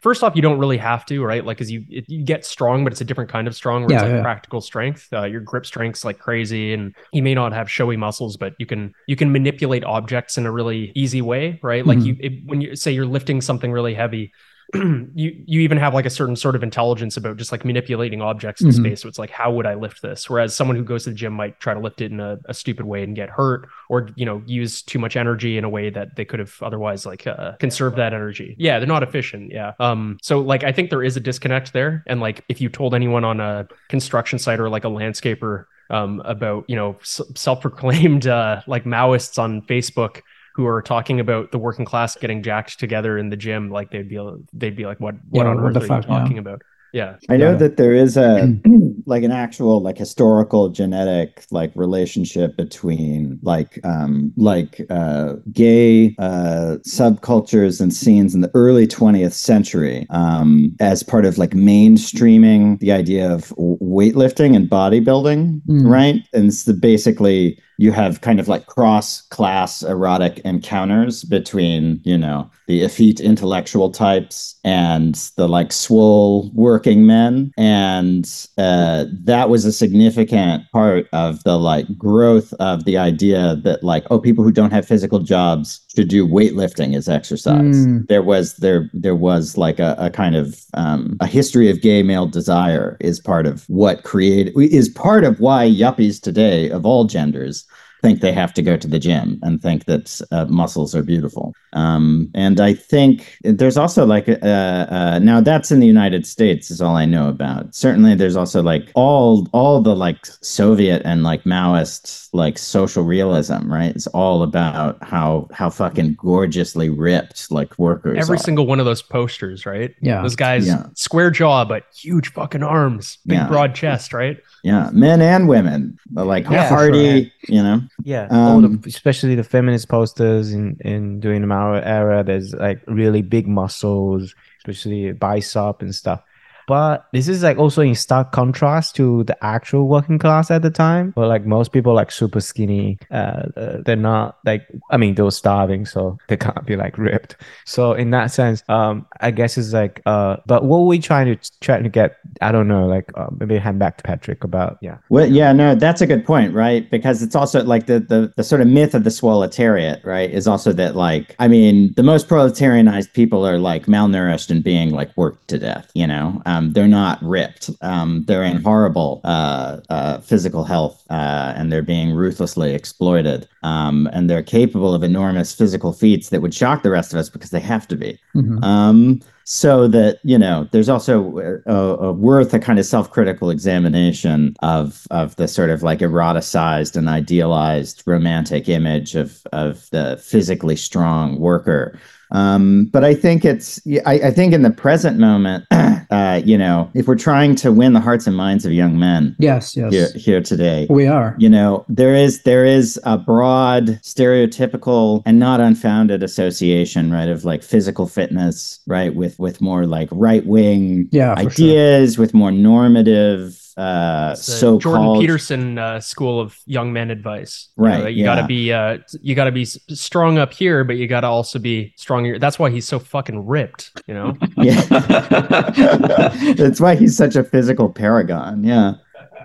first off, you don't really have to, right? Like, cause you, it, you get strong, but it's a different kind of strong where Yeah, it's like yeah. practical strength. Uh, your grip strength's like crazy and you may not have showy muscles, but you can, you can manipulate objects in a really easy way, right? Like Mhm. you, it, when you say you're lifting something really heavy, you you even have like a certain sort of intelligence about just like manipulating objects in Mhm. space. So it's like, how would I lift this? Whereas someone who goes to the gym might try to lift it in a, a stupid way and get hurt, or you know, use too much energy in a way that they could have otherwise like uh, conserved that energy. Yeah, they're not efficient. Yeah. Um. So like, I think there is a disconnect there, and like, if you told anyone on a construction site or like a landscaper um about you know s- self-proclaimed uh like Maoists on Facebook who are talking about the working class getting jacked together in the gym, like they'd be they'd be like, what what Yeah, on what earth the are fuck, you yeah. talking about? Yeah. I know Yeah. that there is a like an actual like historical genetic like relationship between like um like uh gay uh subcultures and scenes in the early 20th century um as part of like mainstreaming the idea of w- weightlifting and bodybuilding Mm. right and it's the, basically you have kind of like cross class erotic encounters between you know the effete intellectual types and the like swole working men and uh, that was a significant part of the like growth of the idea that like oh people who don't have physical jobs should do weightlifting as exercise Mm. there was there there was like a, a kind of um, a history of gay male desire is part of what created is part of why yuppies today of all genders think they have to go to the gym and think that uh, muscles are beautiful. Um, and I think there's also like, uh, uh, now that's in the United States is all I know about. Certainly there's also like all, all the like Soviet and like Maoist like social realism, right? It's all about how, how fucking gorgeously ripped like workers Every are. single one of those posters, right? Yeah. Those guys, Yeah. square jaw, but huge fucking arms, big Yeah. broad chest, right? yeah, men and women, but like Yeah, for hardy, you know? Yeah, all Um, the, especially the feminist posters in in during the Mao era. There's like really big muscles, especially bicep and stuff. But this is like also in stark contrast to the actual working class at the time where like most people like super skinny uh, uh, they're not like i mean they were starving so they can't be like ripped so in that sense um i guess it's like uh but what were we trying to trying to get i don't know like uh, maybe hand back to patrick about yeah Well, yeah, no, that's a good point, right? Because it's also like the the, the sort of myth of the swoletariat, right? Is also that like, I mean, the most proletarianized people are like malnourished and being like worked to death. You know, um, they're not ripped. Um, they're in horrible uh, uh, physical health, uh, and they're being ruthlessly exploited. Um, and they're capable of enormous physical feats that would shock the rest of us because they have to be. Mhm. Um, so that you know, there's also uh, uh, worth a kind of self-critical examination of of the sort of like eroticized and idealized romantic image of of the physically strong worker. Um, but I think it's I, I think in the present moment, uh, you know, if we're trying to win the hearts and minds of young men Yes, yes. here here today, We are. you know there is there is a broad stereotypical and not unfounded association right of like physical fitness right with with more like right wing Yeah, for sure. ideas with more normative uh so Jordan Peterson uh, school of young men advice. You Right, know, you yeah. gotta be uh, you gotta be strong up here, but you gotta also be strong. Here. That's why he's so fucking ripped. You know. yeah that's why he's such a physical paragon yeah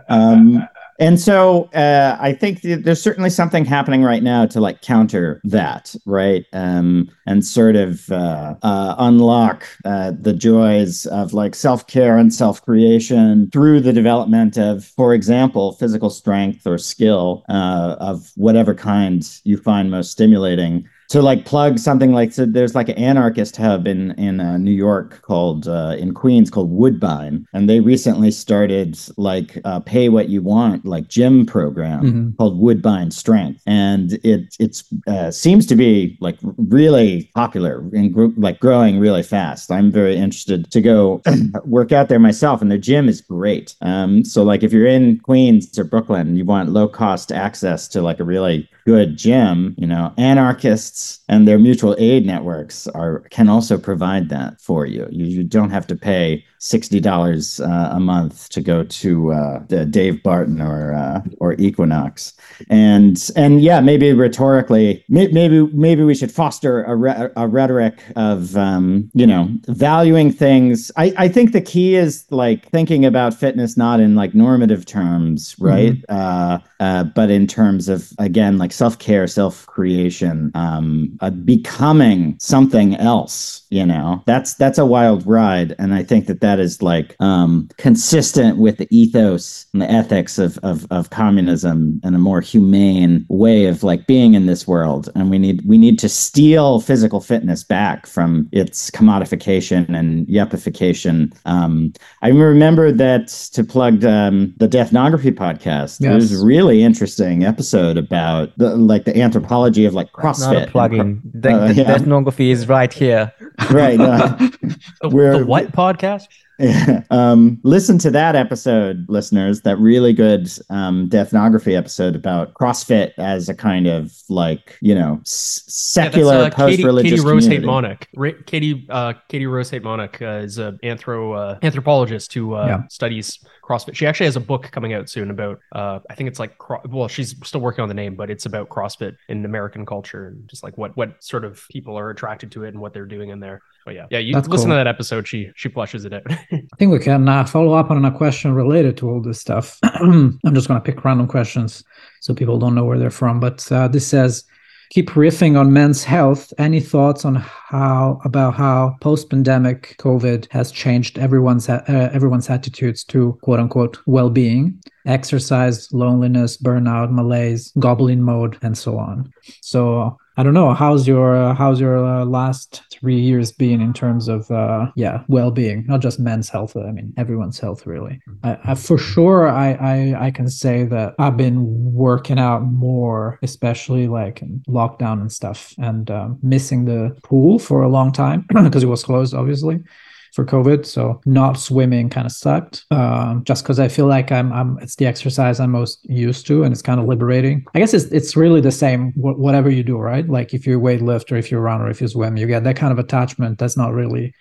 um and so uh, I think th- there's certainly something happening right now to like counter that, right? Um, and sort of uh, uh, unlock uh, the joys of like self care and self creation through the development of, for example, physical strength or skill uh, of whatever kind you find most stimulating to like plug something like so there's like an anarchist hub in in uh, New York called uh, in Queens called Woodbine and they recently started like uh, pay what you want like gym program Mhm. called Woodbine Strength and it it's uh, seems to be like really popular and gr- like growing really fast I'm very interested to go work out there myself and their gym is great um so like if you're in Queens or Brooklyn you want low cost access to like a really good gym, you know, anarchists and their mutual aid networks are can also provide that for you. You, you don't have to pay sixty dollars uh, a month to go to uh, the Dave Barton or uh, or Equinox, and and yeah, maybe rhetorically, may, maybe maybe we should foster a, re- a rhetoric of um, you know valuing things. I I think the key is like thinking about fitness not in like normative terms, right? Uh, uh, but in terms of again like self-care self-creation um, uh, becoming something else you know that's that's a wild ride and i think that that is like um, consistent with the ethos and the ethics of, of of communism and a more humane way of like being in this world and we need we need to steal physical fitness back from its commodification and yupification um, i remember that to plug um, the deathnography podcast there was a really interesting episode about the like the anthropology of like CrossFit. not a plugin the, Uh, the yeah. ethnography is right here right. uh, The, We're- the what podcast? um, listen to that episode, listeners. That really good um, deathnography episode about CrossFit as a kind of like you know s- secular yeah, uh, Katie, post-religious Katie Rose Hate. Ra- Katie uh, Katie Rose Hejtmanek uh, is an anthro uh, anthropologist who uh, Yeah. studies CrossFit. She actually has a book coming out soon about uh, I think it's like well she's still working on the name, but it's about CrossFit in American culture and just like what what sort of people are attracted to it and what they're doing in there. But yeah, yeah, you That's listen cool. to that episode. She she flushes it out. I think we can uh, follow up on a question related to all this stuff. I'm just going to pick random questions so people don't know where they're from. But uh, this says, keep riffing on men's health. Any thoughts on how about how post-pandemic COVID has changed everyone's uh, everyone's attitudes to quote unquote well-being, exercise, loneliness, burnout, malaise, goblin mode, and so on. So I don't know. How's your uh, how's your uh, last three years been in terms of uh, yeah well-being? Not just men's health. I mean everyone's health really. I, I, for sure, I, I I can say that I've been working out more, especially like in lockdown and stuff, and um, missing the pool for a long time because it was closed, obviously for COVID. So not swimming kind of sucked. Um, just because I feel like I'm, I'm, it's the exercise I'm most used to, and it's kind of liberating. I guess it's it's really the same wh- whatever you do, right? Like if you weight lift or if you run or if you swim, you get that kind of attachment. That's not really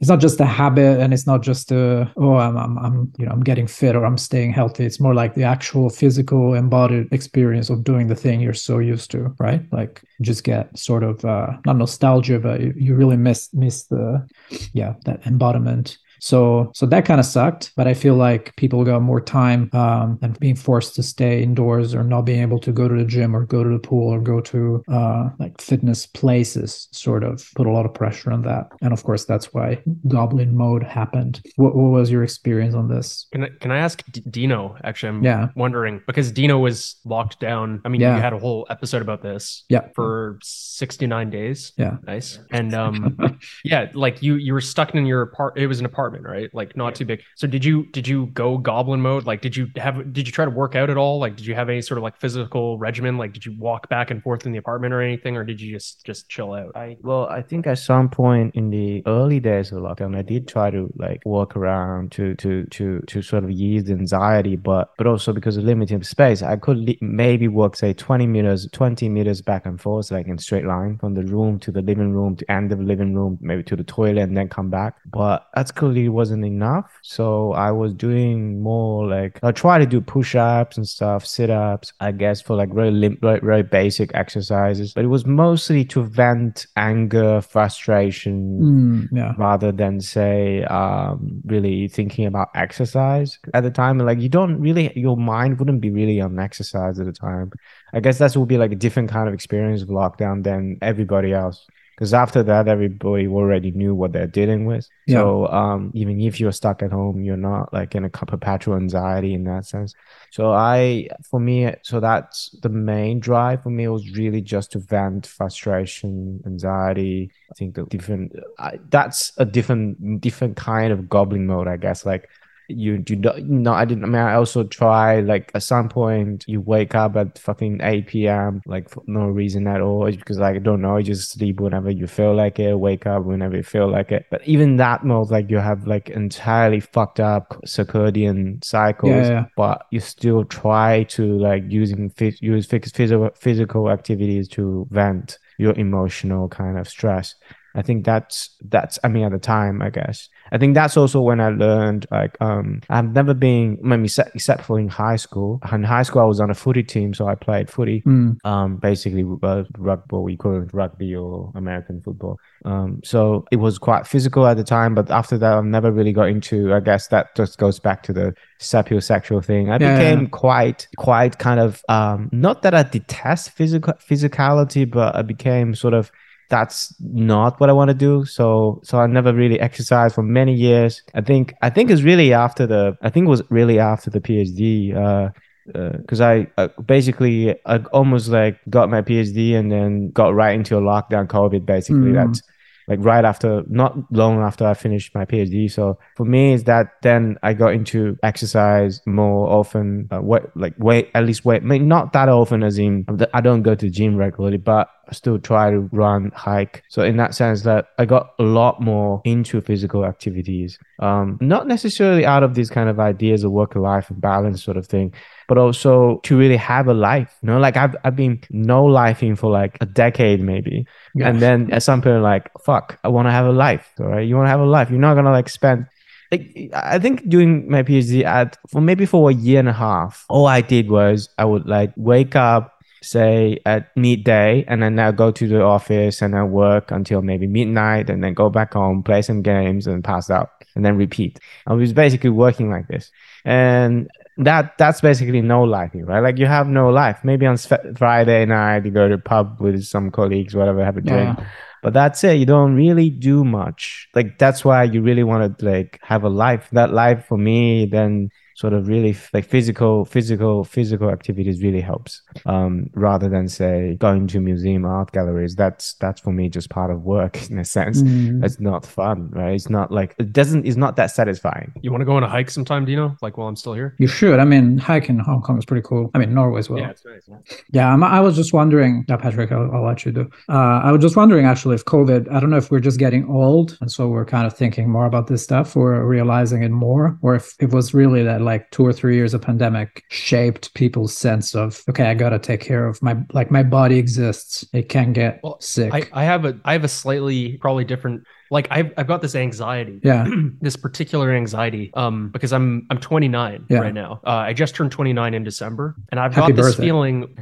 it's not just a habit and it's not just a oh I'm, I'm i'm you know i'm getting fit or i'm staying healthy. It's more like the actual physical embodied experience of doing the thing you're so used to right? Like just get sort of uh not nostalgia but you, you really miss miss the yeah that embodiment so so that kind of sucked. But I feel like people got more time um, and being forced to stay indoors or not being able to go to the gym or go to the pool or go to uh, like fitness places sort of put a lot of pressure on that. And of course, that's why Goblin mode happened. What, what was your experience on this? Can I, can I ask D- Dino? Actually, I'm Yeah. wondering because Dino was locked down. I mean, Yeah. you had a whole episode about this. Yeah. For 69 days. Yeah. Nice. And um, yeah, like you you were stuck in your apart. It was an apartment, right? Like not too big. So did you did you go goblin mode? Like did you have did you try to work out at all? Like did you have any sort of like physical regimen? Like did you walk back and forth in the apartment or anything, or did you just just chill out? I well, I think at some point in the early days of lockdown, I did try to like walk around to to to to sort of ease the anxiety, but but also because of limited space, I could li- maybe walk say twenty meters, twenty meters back and forth, like in straight line from the room to the living room to end of the living room, maybe to the toilet, and then come back. But that wasn't enough, so I was doing more like I try to do push-ups and stuff, sit-ups, I guess for like very lim- very, very basic exercises, but it was mostly to vent anger, frustration, Mm, yeah. rather than say um really thinking about exercise at the time. Like you don't really your mind wouldn't be really on exercise at the time. I guess that would be like a different kind of experience of lockdown than everybody else because after that everybody already knew what they're dealing with Yeah. so um even if you're stuck at home you're not like in a perpetual anxiety in that sense so I, for me, so that's the main drive for me was really just to vent frustration, anxiety. I think the different, I, that's a different, different kind of goblin mode, I guess. Like you, you don't, no, I didn't. I mean, I also try like at some point you wake up at fucking 8 p.m. like for no reason at all. It's because like I don't know, you just sleep whenever you feel like it, wake up whenever you feel like it. But even that mode, like you have like entirely fucked up circadian cycles Yeah, yeah. but you still try to like using use physical physical activities to vent your emotional kind of stress i think that's that's i mean at the time i guess. I think that's also when i learned like um i've never been maybe except, except for in high school. In high school i was on a footy team so i played footy. Mm, um basically uh, rugby we call it rugby or american football. Um so it was quite physical at the time but after that i've never really got into i guess that just goes back to the sapiosexual thing. I Yeah, became yeah. quite quite kind of um not that i detest physical physicality but i became sort of that's not what I want to do. So so I never really exercised for many years. I think I think it's really after the I think it was really after the PhD. Uh, because I uh, basically I almost like got my PhD and then got right into a lockdown COVID. Basically, Mm. that's like right after, not long after I finished my PhD. So for me, is that then I got into exercise more often. Uh, wait, like wait, at least wait, maybe not that often as in I don't go to the gym regularly, but I still try to run, hike. So in that sense, that I got a lot more into physical activities. Um, not necessarily out of these kind of ideas of work life balance sort of thing, but also to really have a life. You know, like I've I've been no lifing for like a decade maybe, yeah. and then at some point like fuck, I want to have a life. All right, you want to have a life. You're not gonna like spend. Like, I think doing my PhD at for maybe for a year and a half, all I did was I would like wake up, say at midday, and then I'll go to the office and I work until maybe midnight, and then go back home, play some games, and pass out, and then repeat. I was basically working like this, and that that's basically no lifing, right? Like you have no life. Maybe on Friday night you go to pub with some colleagues, whatever, have a drink. Yeah. But that's it. You don't really do much. Like that's why you really want to like have a life. That life for me then sort of really like physical, physical, physical activities really helps. Um, rather than say going to museum art galleries. That's that's for me just part of work in a sense. Mm. It's not fun, right? It's not like it doesn't. It's not that satisfying. You want to go on a hike sometime, Dino? Like while I'm still here? You should. I mean, hiking in Hong Kong is pretty cool. I mean, Norway as well. Yeah, it's nice. Yeah, I'm, I was just wondering. Yeah, Patrick, I'll, I'll let you do. Uh, I was just wondering actually if COVID. I don't know if we're just getting old, and so we're kind of thinking more about this stuff, or realizing it more, or if it was really that like two or three years of pandemic shaped people's sense of okay, I gotta take care of my like my body exists. It can get Well, sick. I, I have a I have a slightly probably different like I've I've got this anxiety. yeah. this particular anxiety um because i'm i'm 29 Yeah. right now uh, i just turned 29 in december and i've Happy got this birthday. feeling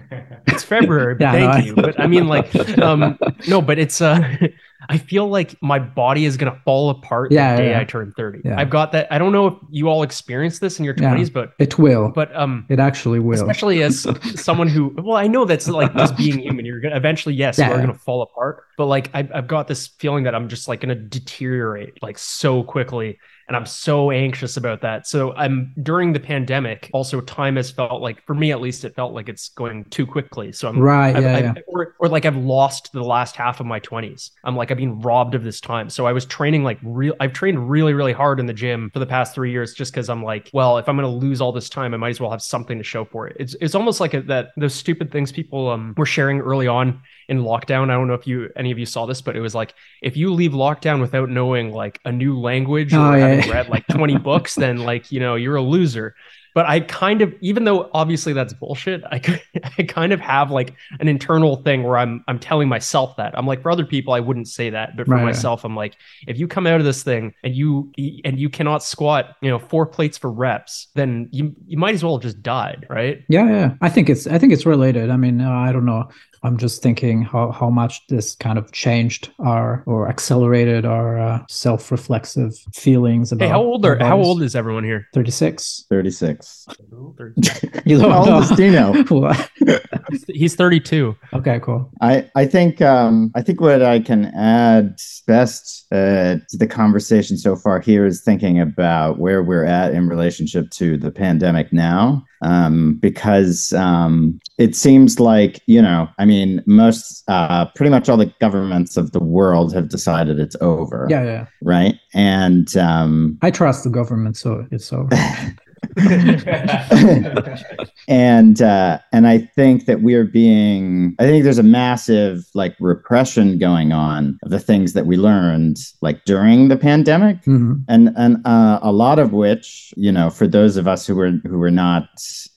it's february Yeah, thank no, you but i mean like um no but it's uh i feel like my body is gonna fall apart Yeah, the day yeah. i turn 30 Yeah. i've got that i don't know if you all experienced this in your Yeah. 20s but It will. but um it actually will. especially as someone who well i know that's like just being human you're gonna eventually yes Yeah, you are gonna fall apart but like I've, I've got this feeling that i'm just like gonna deteriorate like so quickly and i'm so anxious about that so i'm during the pandemic also time has felt like for me at least it felt like it's going too quickly so i'm right. I've, Yeah. I've- yeah. or, or like I've lost the last half of my 20s. I'm like, I've been robbed of this time. So I was training like real, I've trained really, really hard in the gym for the past three years just because I'm like, well, if I'm going to lose all this time, I might as well have something to show for it. It's, it's almost like a, that those stupid things people um, were sharing early on in lockdown. I don't know if you, any of you saw this, but it was like, if you leave lockdown without knowing like a new language or Oh, yeah. having read like 20 books, then like, you know, you're a loser but I kind of, even though obviously that's bullshit, I, I kind of have like an internal thing where I'm I'm telling myself that I'm like for other people I wouldn't say that, but for Right. myself I'm like if you come out of this thing and you and you cannot squat you know four plates for reps, then you you might as well have just died, right? Yeah, yeah. I think it's I think it's related. I mean, uh, I don't know. I'm just thinking how how much this kind of changed our or accelerated our uh, self-reflexive feelings about. Hey, how old are how old is everyone here? 36. 36. You don't How old is Dino? He's 32. okay, cool. I, I think um, I think what I can add best uh, to the conversation so far here is thinking about where we're at in relationship to the pandemic now, um, because um, it seems like you know, I mean, most uh, pretty much all the governments of the world have decided it's over, Yeah, yeah. right? And um, I trust the government, so it's over. and uh, and I think that we are being. I think there's a massive like repression going on of the things that we learned like during the pandemic, Mhm. and and uh, a lot of which you know for those of us who were who were not.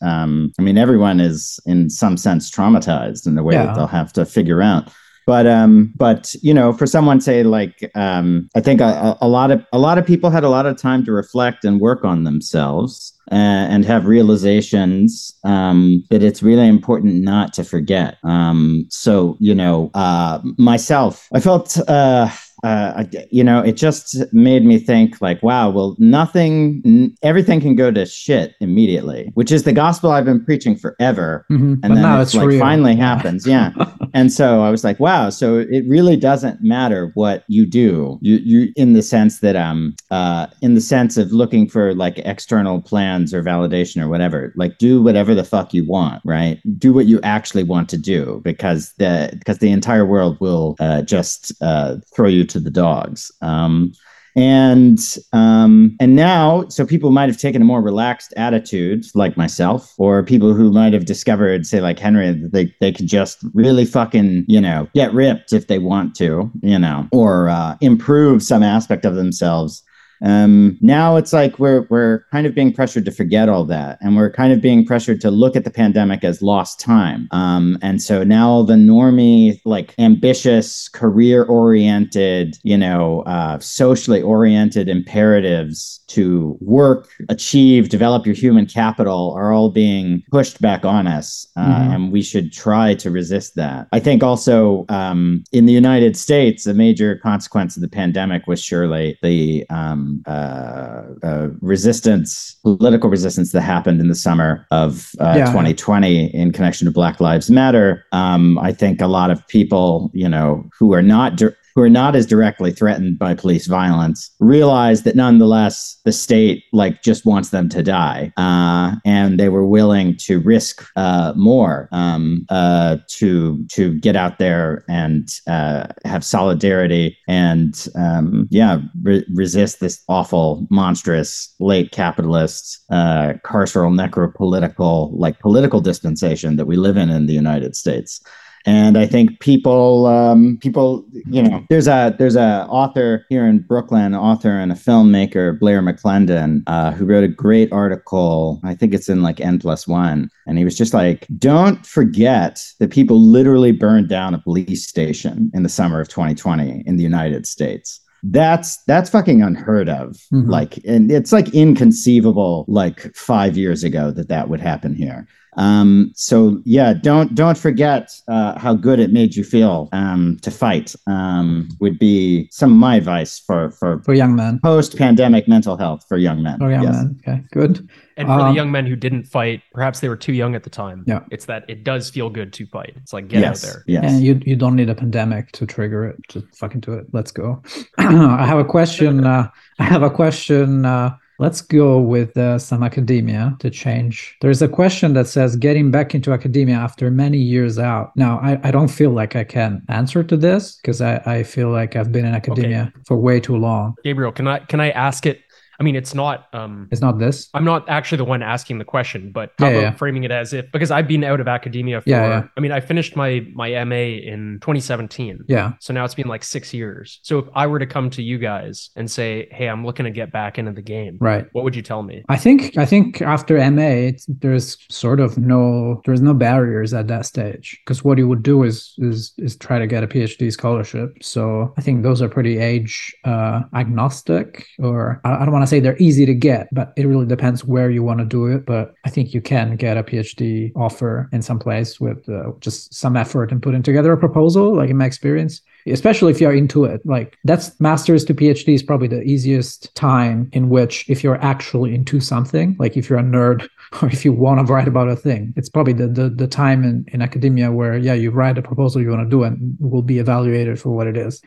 Um, I mean, everyone is in some sense traumatized in the way Yeah. that they'll have to figure out. But um, but you know, for someone say like um, I think a, a lot of a lot of people had a lot of time to reflect and work on themselves and have realizations um, that it's really important not to forget. Um, so you know, uh, myself, I felt. Uh, uh, you know, it just made me think like, wow, well, nothing, n- everything can go to shit immediately, which is the gospel I've been preaching forever Mhm. and But then now it's, it's like real. finally Yeah. happens yeah and so i was like wow so it really doesn't matter what you do you you in the sense that um uh in the sense of looking for like external plans or validation or whatever like do whatever the fuck you want right do what you actually want to do because the because the entire world will uh, just uh, throw you to the dogs um and um, and now, so people might have taken a more relaxed attitude, like myself, or people who might have discovered, say, like Henry, that they they could just really fucking, you know, get ripped if they want to, you know, or uh, improve some aspect of themselves. Um, now it's like we're we're kind of being pressured to forget all that, and we're kind of being pressured to look at the pandemic as lost time. Um, and so now the normie, like ambitious, career-oriented, you know, uh, socially oriented imperatives to work, achieve, develop your human capital are all being pushed back on us, uh, Mhm. and we should try to resist that. I think also um, in the United States, a major consequence of the pandemic was surely the um, uh, uh, resistance, political resistance that happened in the summer of uh, Yeah. 2020 in connection to Black Lives Matter. Um, I think a lot of people, you know, who are not dir- who are not as directly threatened by police violence realize that nonetheless the state like just wants them to die uh, and they were willing to risk uh, more um, uh, to to get out there and uh, have solidarity and um, yeah re- resist this awful monstrous late capitalist uh, carceral necropolitical like political dispensation that we live in in the United States and I think people um, people you know there's a there's a author here in Brooklyn, author and a filmmaker Blair McClendon, uh, who wrote a great article. I think it's in like N plus one, and he was just like, don't forget that people literally burned down a police station in the summer of 2020 in the United States that's that's fucking unheard of Mhm. like and it's like inconceivable like five years ago that that would happen here um so yeah don't don't forget uh how good it made you feel um to fight um would be some of my advice for for For young men. post-pandemic mental health for young men For young Yes. men. Okay, good. And for Um, the young men who didn't fight, perhaps they were too young at the time. Yeah. It's that it does feel good to fight. It's like get yes out there. yes And you you don't need a pandemic to trigger it. Just fucking do it. Let's go. I have a question. Uh, I have a question. Uh, let's go with uh, some academia to change. There's a question that says getting back into academia after many years out. Now, I, I don't feel like I can answer to this because I, I feel like I've been in academia for way too long. Gabriel, can I can I ask it? I mean, it's not um It's not this. I'm not actually the one asking the question, but how Yeah, about yeah. framing it as if because I've been out of academia for Yeah. I mean, I finished my my MA in 2017. Yeah. So now it's been like six years. So if I were to come to you guys and say, "Hey, I'm looking to get back into the game," Right. what would you tell me? I think I think after MA, it's, there's sort of no there's no barriers at that stage because what you would do is is is try to get a PhD scholarship. So I think those are pretty age uh, agnostic, or I, I don't want to say they're easy to get, but it really depends where you want to do it. But I think you can get a PhD offer in some place with uh, just some effort and putting together a proposal. Like in my experience, especially if you're into it like that's masters to phd is probably the easiest time in which if you're actually into something like if you're a nerd or if you want to write about a thing it's probably the the, the time in, in academia where yeah you write a proposal you want to do and will be evaluated for what it is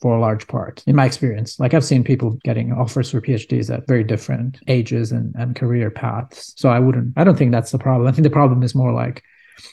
for a large part in my experience. Like i've seen people getting offers for phds at very different ages and, and career paths. So i wouldn't i don't think that's the problem. I think the problem is more like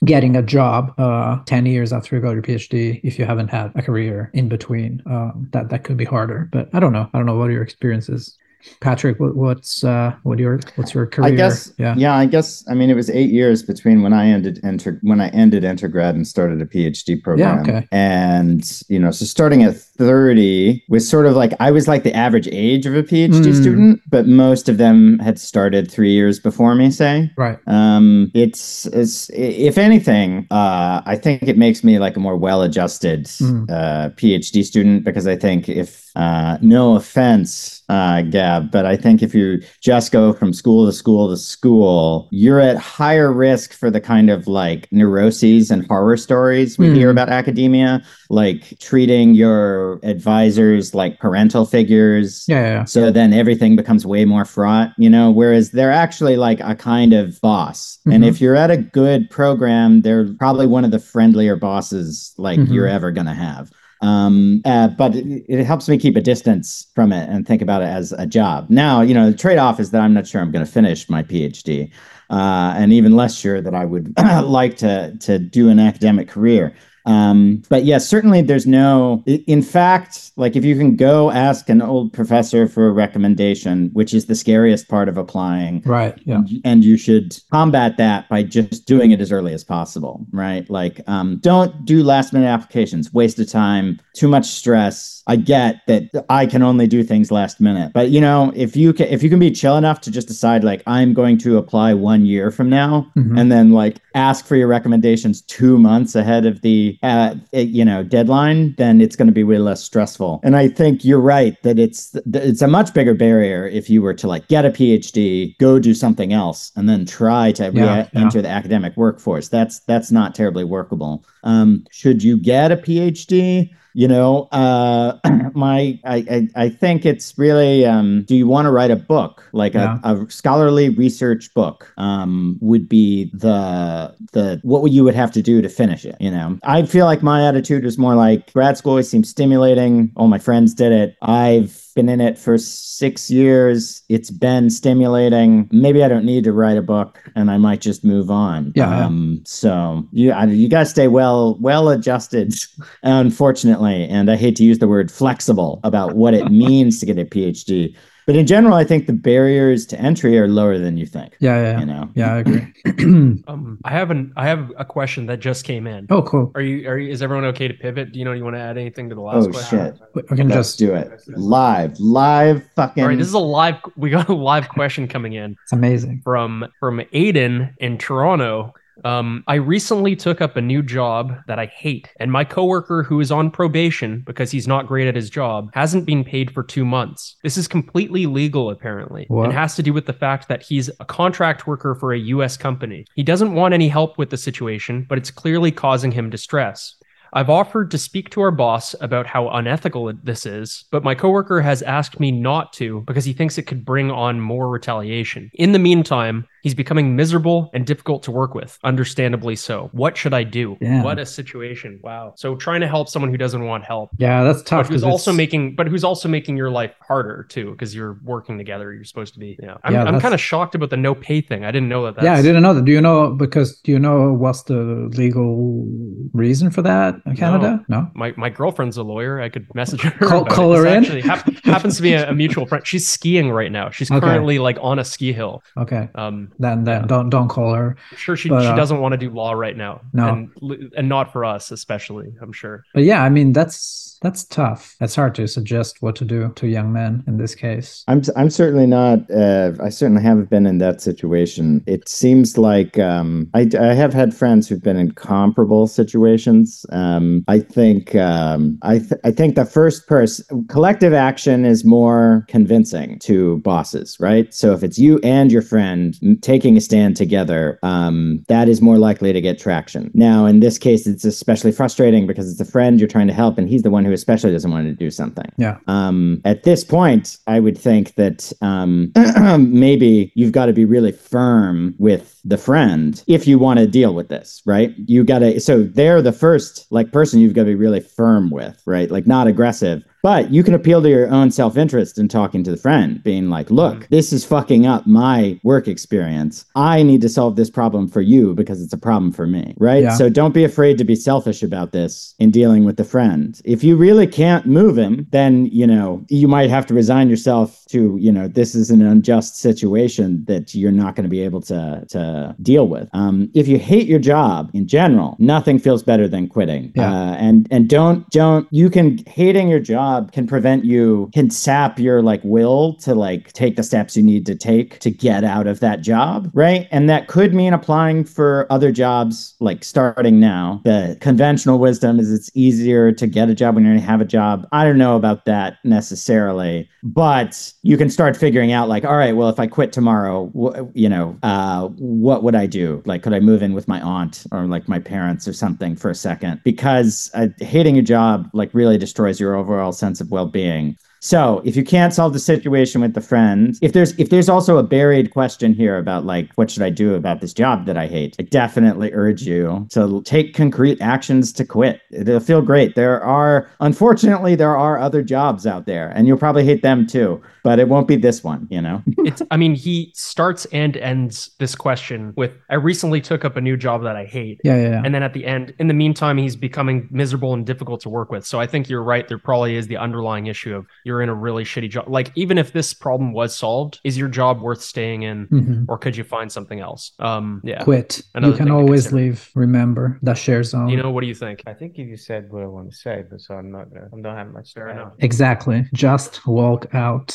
getting a job uh 10 years after you got your phd if you haven't had a career in between um that that could be harder. But i don't know. I don't know what your experience is patrick what, what's uh what your what's your career I guess yeah yeah. I guess I mean it was eight years between when I ended enter when I ended undergrad and started a PhD program. Yeah, okay. And you know, so starting at 30 was sort of like I was like the average age of a PhD Mm. student, but most of them had started three years before me, say. right Um, it's, it's if anything, uh, I think it makes me like a more well-adjusted Mm. uh, PhD student because I think if uh, no offense, uh, Gab, but I think if you just go from school to school to school, you're at higher risk for the kind of like neuroses and horror stories we Mm. hear about academia, like treating your advisors like parental figures. yeah yeah, yeah. So then everything becomes way more fraught, you know, whereas they're actually like a kind of boss. And Mhm. if you're at a good program, they're probably one of the friendlier bosses like Mhm. you're ever going to have. Um, uh, but it, it helps me keep a distance from it and think about it as a job. Now, you know, the trade off is that I'm not sure I'm going to finish my PhD, uh, and even less sure that I would like to to do an academic career. Um, but yes, certainly there's no, in fact, like if you can go ask an old professor for a recommendation, which is the scariest part of applying, right yeah and you should combat that by just doing it as early as possible, right? Like, um, don't do last minute applications, waste of time, too much stress. I get that I can only do things last minute, but you know, if you can, if you can be chill enough to just decide, like, I'm going to apply one year from now, Mhm. and then like ask for your recommendations two months ahead of the uh, you know deadline then it's going to be way less stressful and i think you're right that it's it's a much bigger barrier if you were to like get a phd go do something else and then try to Yeah, yeah. enter the academic workforce that's that's not terribly workable um, should you get a phd you know uh my I, I i think it's really um do you want to write a book? Like Yeah. a, a scholarly research book um would be the the what you would have to do to finish it you know? I feel like my attitude was more like grad school always seems stimulating. All my friends did it. I've been in it for six years. It's been stimulating. Maybe i don't need to write a book and i might just move on. Yeah, um so you I, you gotta stay well well adjusted unfortunately. And i hate to use the word flexible about what it means to get a phd But in general, I think the barriers to entry are lower than you think. Yeah, yeah, You know. yeah. I agree. Um, I have an I have a question that just came in. oh, cool. Are you are you, is everyone okay to pivot? Do you know you want to add anything to the last Oh question? shit! We we can Let's just. do it live, live, fucking. All right, this is a live. We got a live question coming in. It's amazing. from from Aiden in Toronto. Um, I recently took up a new job that I hate, and my coworker, who is on probation because he's not great at his job, hasn't been paid for two months. This is completely legal, apparently, What? and has to do with the fact that he's a contract worker for a U.S. company. He doesn't want any help with the situation, but it's clearly causing him distress. I've offered to speak to our boss about how unethical this is, but my coworker has asked me not to because he thinks it could bring on more retaliation. In the meantime, he's becoming miserable and difficult to work with, understandably so. What should I do? Yeah. What a situation. Wow. So trying to help someone who doesn't want help. Yeah, that's tough. who's also it's- making, but who's also making your life harder too, because you're working together. You're supposed to be. Yeah, I'm, Yeah, I'm kind of shocked about the no pay thing. I didn't know that. That's, Yeah, I didn't know that. Do you know because do you know what's the legal reason for that in Canada? No. My, my girlfriend's a lawyer. I could message her. Call- call her in? Actually, hap- happens to be a, a mutual friend. She's skiing right now. She's Okay. currently like on a ski hill. Okay. Um, Then then Yeah. don't don't call her. I'm sure she But, she uh, doesn't want to do law right now. No. and and not for us especially. I'm sure. But yeah, I mean that's that's tough. It's hard to suggest what to do to young men in this case. I'm I'm certainly not. Uh, I certainly haven't been in that situation. It seems like um, I I have had friends who've been in comparable situations. Um, I think um, I th- I think the first person collective action is more convincing to bosses, right? So if it's you and your friend taking a stand together, um, that is more likely to get traction. Now, in this case, it's especially frustrating because it's a friend you're trying to help, and he's the one who especially doesn't want to do something. Yeah. Um, at this point, I would think that um, maybe you've got to be really firm with the friend if you want to deal with this, right? You got to. So they're the first like person you've got to be really firm with, right? Like not aggressive. But you can appeal to your own self interest in talking to the friend, being like, look, this is fucking up my work experience. I need to solve this problem for you because it's a problem for me, right? Yeah. So don't be afraid to be selfish about this in dealing with the friend. If you really can't move him, then, you know, you might have to resign yourself to, you know, this is an unjust situation that you're not going to be able to, to deal with. Um, if you hate your job in general, nothing feels better than quitting. Yeah. Uh, and, and don't, don't, you can, hating your job can prevent you, can sap your like will to like take the steps you need to take to get out of that job. Right. And that could mean applying for other jobs, like starting now. The conventional wisdom is it's easier to get a job when you already have a job. I don't know about that necessarily, but you can start figuring out like, all right, well, if I quit tomorrow, wh- you know, uh, what would I do? Like, could I move in with my aunt or like my parents or something for a second? Because uh, hating a job like really destroys your overall sense of well-being. So if you can't solve the situation with the friend, if there's if there's also a buried question here about like what should I do about this job that I hate, I definitely urge you to take concrete actions to quit. It'll feel great. There are unfortunately there are other jobs out there, and you'll probably hate them too, but it won't be this one. You know. it's i mean he starts and ends this question with i recently took up a new job that i hate Yeah, yeah, yeah. and then at the end in the meantime he's becoming miserable and difficult to work with so i think you're right there probably is the underlying issue of you're in a really shitty job like even if this problem was solved is your job worth staying in Mhm. or could you find something else um yeah Quit. Another you can always leave. Remember that share zone. you know what do you think I think you said what I want to say, but so I'm not gonna. I don't have much. to Fair enough. exactly. Just walk out.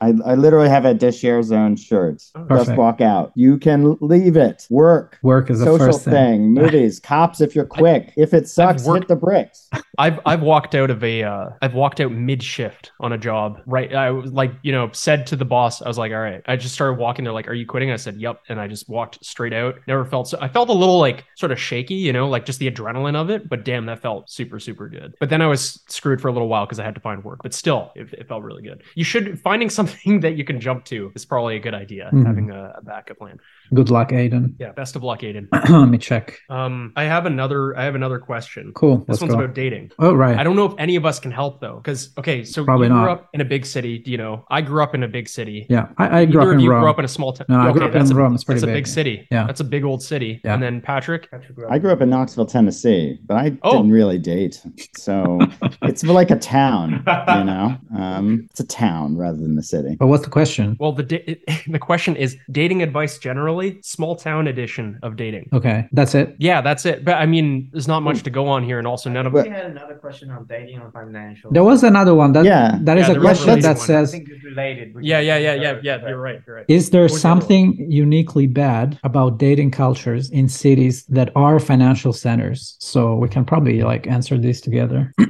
I, I literally have a dish zone shirt. Oh, Just walk out. You can leave it. Work. Work is the Social first thing. thing. Movies. Cops. If you're quick. If it sucks, hit the bricks. I've I've walked out of a uh, I've walked out mid shift on a job. Right, I was like you know said to the boss, I was like, all right. I just started walking. They're like, are you quitting? I said, yep, and I just walked straight out. Never felt so. I felt a little like sort of shaky, you know, like just the adrenaline of it. But damn, that felt super super good. But then I was screwed for a little while because I had to find work. But still, it, it felt really good. You should finding something that you can jump to is probably a good idea. Mhm. Having a, a backup plan. Good luck, Aiden. Yeah, best of luck, Aiden. Let me check. Um, I have another. I have another question. Cool. This Let's one's go. about dating. Oh right. I don't know if any of us can help though, because okay, so Probably you grew not. up in a big city. You know, I grew up in a big city. Yeah, I, I grew Either up of in you Rome. grew up in a small town. No, I grew okay, up in that's a, Rome. It's pretty that's a big, big city. Yeah. that's a big old city. Yeah. And then Patrick. I grew up in Knoxville, Tennessee, but I Oh. didn't really date. So it's like a town, you know. Um, it's a town rather than a city. But what's the question? Well, the da- the question is dating advice generally, small town edition of dating. Okay, that's it. Yeah, that's it. But I mean, there's not much to go on here, and also none of But- We had another question on dating on financial. There was another one. That, Yeah. that is Yeah, a there was a question that one. I says, think it's related. Yeah, yeah, yeah, yeah, yeah. You're right. You're right. is there What was the something uniquely bad about dating cultures in cities that are financial centers? So we can probably like answer these together.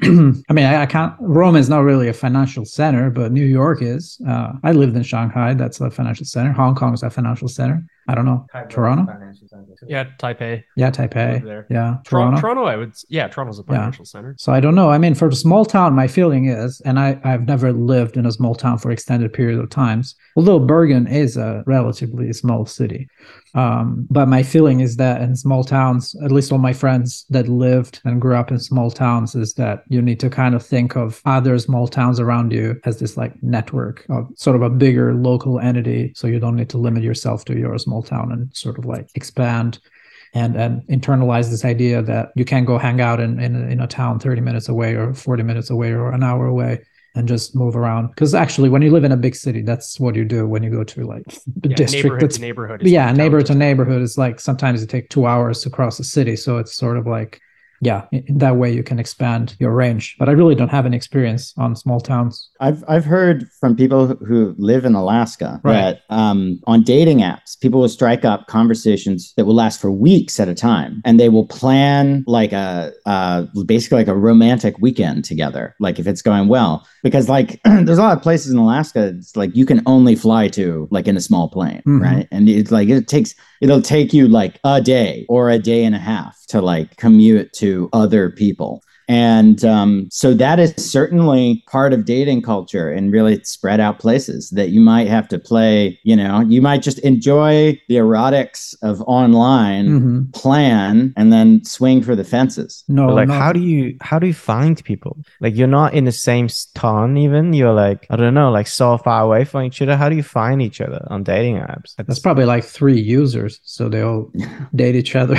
I mean, I, I can't. Rome is not really a financial center, but New York is. Uh, I lived in Shanghai. That's a financial center. Hong Kong is a financial center. I don't know. Type of Toronto? financial center too. Yeah, Taipei. Yeah, Taipei. there. Yeah, Toronto. Toronto. Toronto, I would. Yeah, Toronto's a Yeah. financial center. So I don't know. I mean, for a small town, my feeling is, and I, I've never lived in a small town for extended period of times, although Bergen is a relatively small city. Um, but my feeling is that in small towns, at least all my friends that lived and grew up in small towns, is that you need to kind of think of other small towns around you as this like network of sort of a bigger local entity. So you don't need to limit yourself to your small town and sort of like expand and and internalize this idea that you can go hang out in in, in a town 30 minutes away or 40 minutes away or an hour away and just move around because actually when you live in a big city that's what you do when you go to like the Yeah, district neighborhood to neighborhood. yeah neighborhood to neighborhood is like sometimes it take two hours to cross the city so it's sort of like yeah in, that way you can expand your range but i really don't have any experience on small towns I've I've heard from people who- live in Alaska Right. that um, on dating apps, people will strike up conversations that will last for weeks at a time, and they will plan like a uh, basically like a romantic weekend together. Like if it's going well, because like there's a lot of places in Alaska, it's like you can only fly to like in a small plane, Mhm. right? And it's like it takes it'll take you like a day or a day and a half to like commute to other people. And um, so that is certainly part of dating culture in really spread out places that you might have to play. You know, you might just enjoy the erotics of online, Mhm. plan, and then swing for the fences. no But, like not- how do you how do you find people like you're not in the same town even you're like i don't know like so far away from each other how do you find each other on dating apps that's probably like three users so they all date each other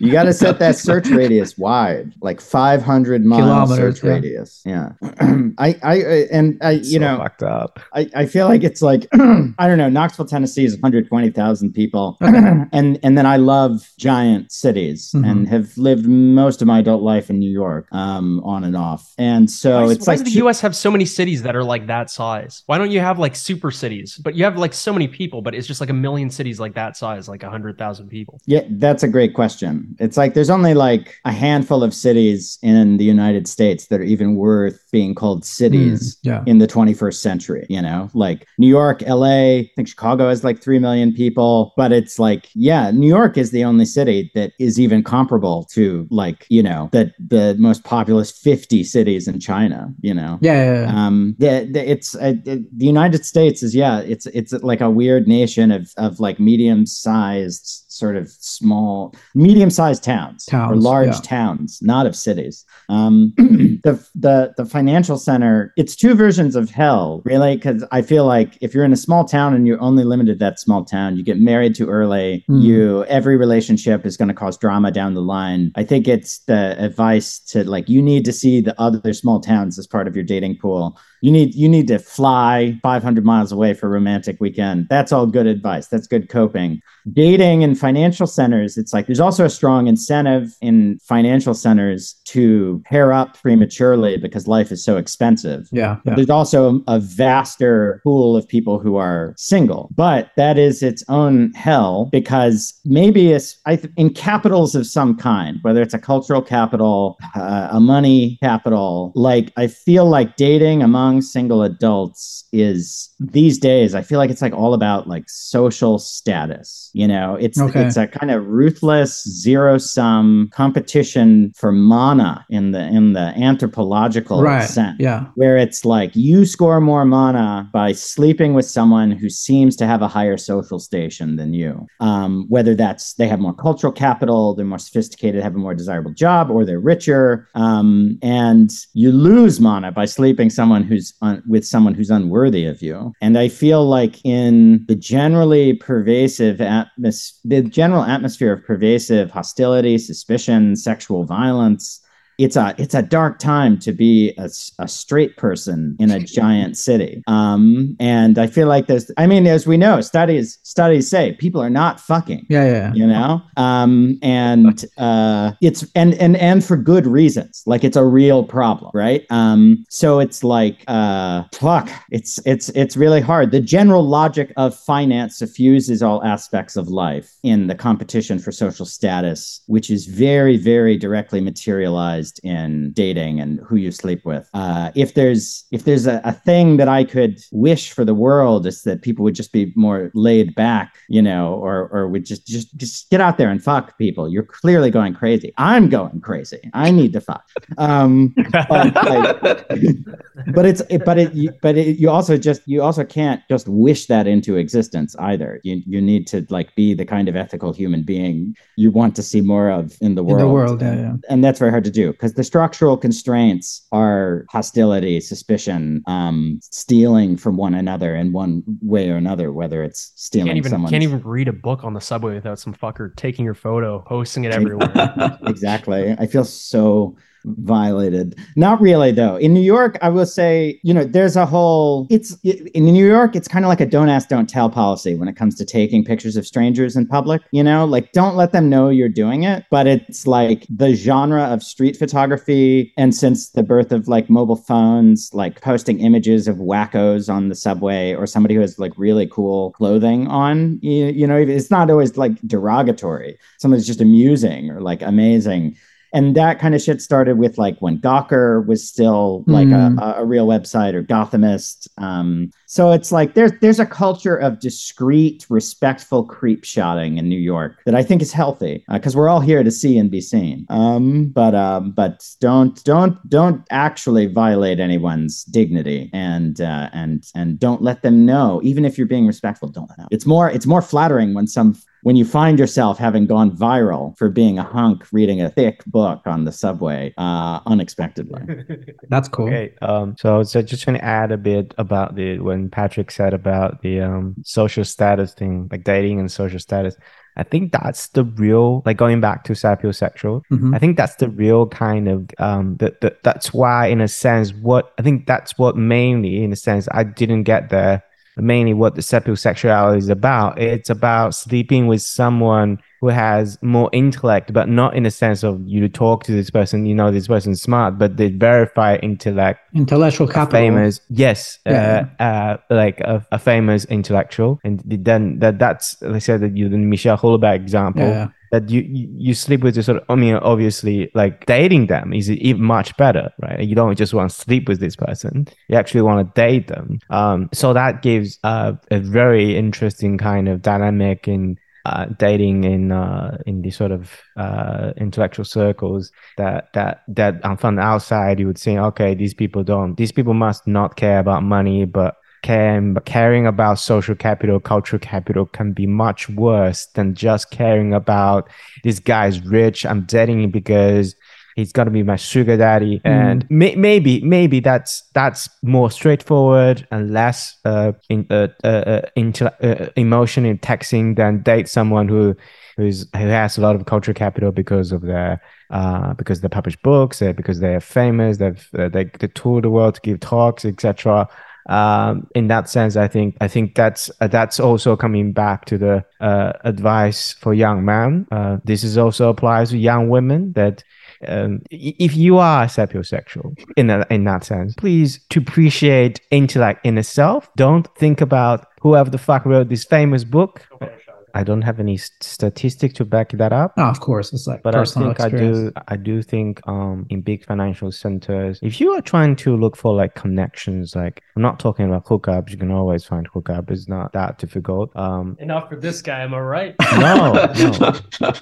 You got to set that search radius wide, like 500 mile Kilometers, search yeah. radius. Yeah. I, I, I- and I, you so know, fucked up I, I feel like it's like I don't know. Knoxville, Tennessee is 120,000 people, Okay. and and then I love giant cities Mhm. and have lived most of my adult life in New York, um, on and off. And so Why, it's why like does the U.S. have so many cities that are like that size? Why don't you have like super cities? But you have like so many people, but it's just like a million cities like that size, like a hundred thousand people. Yeah, that's a great question. It's like there's only like a handful of cities in the United States that are even worth being called cities. yeah in the 21st century, you know, like New York, LA, I think Chicago has like 3 million people, but it's like, yeah, New York is the only city that is even comparable to like, you know, the, the most populous 50 cities in China, you know? yeah, yeah, yeah. Um, the, the, it's uh, the the United States is yeah, it's it's like a weird nation of of like medium sized sort of small medium sized towns, or large yeah. towns, not of cities. Um, the the the financial center, it's two versions of hell, really, because I feel like if you're in a small town and you're only limited to that small town, you get married too early. Mm. You every relationship is going to cause drama down the line. I think it's the advice to like you need to see the other small towns as part of your dating pool. You need you need to fly 500 miles away for a romantic weekend. That's all good advice. That's good coping. Dating in financial centers, it's like there's also a strong incentive in financial centers to pair up prematurely because life is so expensive. yeah, yeah. There's also a vaster pool of people who are single, but that is its own hell because maybe it's I th- in capitals of some kind, whether it's a cultural capital, uh, a money capital. Like I feel like dating among single adults is these days. I feel like it's like all about like social status. You know, it's. Okay. it's a kind of ruthless zero sum competition for mana in the in the anthropological right. sense Yeah. where it's like you score more mana by sleeping with someone who seems to have a higher social station than you. Um, whether that's they have more cultural capital, they're more sophisticated, have a more desirable job, or they're richer. Um, and you lose mana by sleeping someone who's un- with someone who's unworthy of you. And I feel like in the generally pervasive atmos- the general atmosphere of pervasive hostility, suspicion, sexual violence it's a it's a dark time to be a, a straight person in a giant city um and i feel like there's i mean as we know studies studies say people are not fucking Yeah. Yeah. you know um and uh it's and and and for good reasons like it's a real problem right um so it's like uh fuck it's it's it's really hard the general logic of finance suffuses all aspects of life in the competition for social status which is very very directly materialized in dating and who you sleep with uh if there's if there's a, a thing that i could wish for the world is that people would just be more laid back you know or or would just just just get out there and fuck people you're clearly going crazy i'm going crazy i need to fuck um but, like, but it's it, but it you- but it, you also just you also can't just wish that into existence either you you need to like be the kind of ethical human being you want to see more of in the world. In the world. Yeah. Yeah. and that's very hard to do because the structural constraints are hostility, suspicion, um, stealing from one another in one way or another, whether it's stealing Can't even someone's can't even read a book on the subway without some fucker taking your photo, posting it everywhere. exactly. I feel so violated. Not really though. In New York, I will say, you know, there's a whole it's in New York, it's kind of like a don't ask, don't tell policy when it comes to taking pictures of strangers in public, you know, like don't let them know you're doing it, but it's like the genre of street photography and since the birth of like mobile phones, like posting images of wackos on the subway or somebody who has like really cool clothing on, you, you know, it's not always like derogatory. Something's just amusing or like amazing and that kind of shit started with like when Gawker was still like Mm. a, a real website or Gothamist. Um, so it's like there's there's a culture of discreet, respectful creep shotting in New York that I think is healthy because we're all here to see and be seen. Um, but um, but don't don't don't actually violate anyone's dignity and uh, and and don't let them know even if you're being respectful. Don't let them. It's more it's more flattering when some when you find yourself having gone viral for being a hunk reading a thick book on the subway uh, unexpectedly. That's cool. Okay. Um. So, so just want to add a bit about the when Patrick said about the um social status thing, like dating and social status. I think that's the real, like going back to sapiosexual. Mhm. I think that's the real kind of um. That that that's why, in a sense, what I think that's what mainly, in a sense, I didn't get there. Mainly, what the sapiosexuality is about. It's about sleeping with someone who has more intellect, but not in the sense of you talk to this person, you know, this person's smart, but they verify intellect Intellectual capital. famous yes Yeah. uh, uh like a, a famous intellectual and then that that's like I said that you the Michel Houellebecq example Yeah. That you you sleep with the sort of I mean obviously like dating them is even much better right? You don't just want to sleep with this person. You actually want to date them. Um so that gives uh, a very interesting kind of dynamic in uh, dating in uh, in the sort of uh, intellectual circles that that that um, from the outside you would say okay these people don't these people must not care about money but caring caring about social capital cultural capital can be much worse than just caring about this guy's rich i'm dating him because he's gonna be my sugar daddy and may- maybe maybe that's that's more straightforward and less uh, in, uh, uh, uh, intel- uh, emotionally taxing than date someone who who's who has a lot of cultural capital because of their uh, because they publish books, uh, because they're famous, they've uh, they, they tour the world to give talks, etc. Um, in that sense, I think I think that's uh, that's also coming back to the uh, advice for young men. Uh, this is also applies to young women that um, if you are sapiosexual in a, in that sense, please to appreciate intellect in itself. Don't think about whoever the fuck wrote this famous book. I don't have any st- statistic to back that up. No, of course, it's like But I personal think I do I do think um in big financial centers, if you are trying to look for like connections, like I'm not talking about hookups, you can always find hookup. It's not that difficult. Um Enough for this guy, am I right? no, no.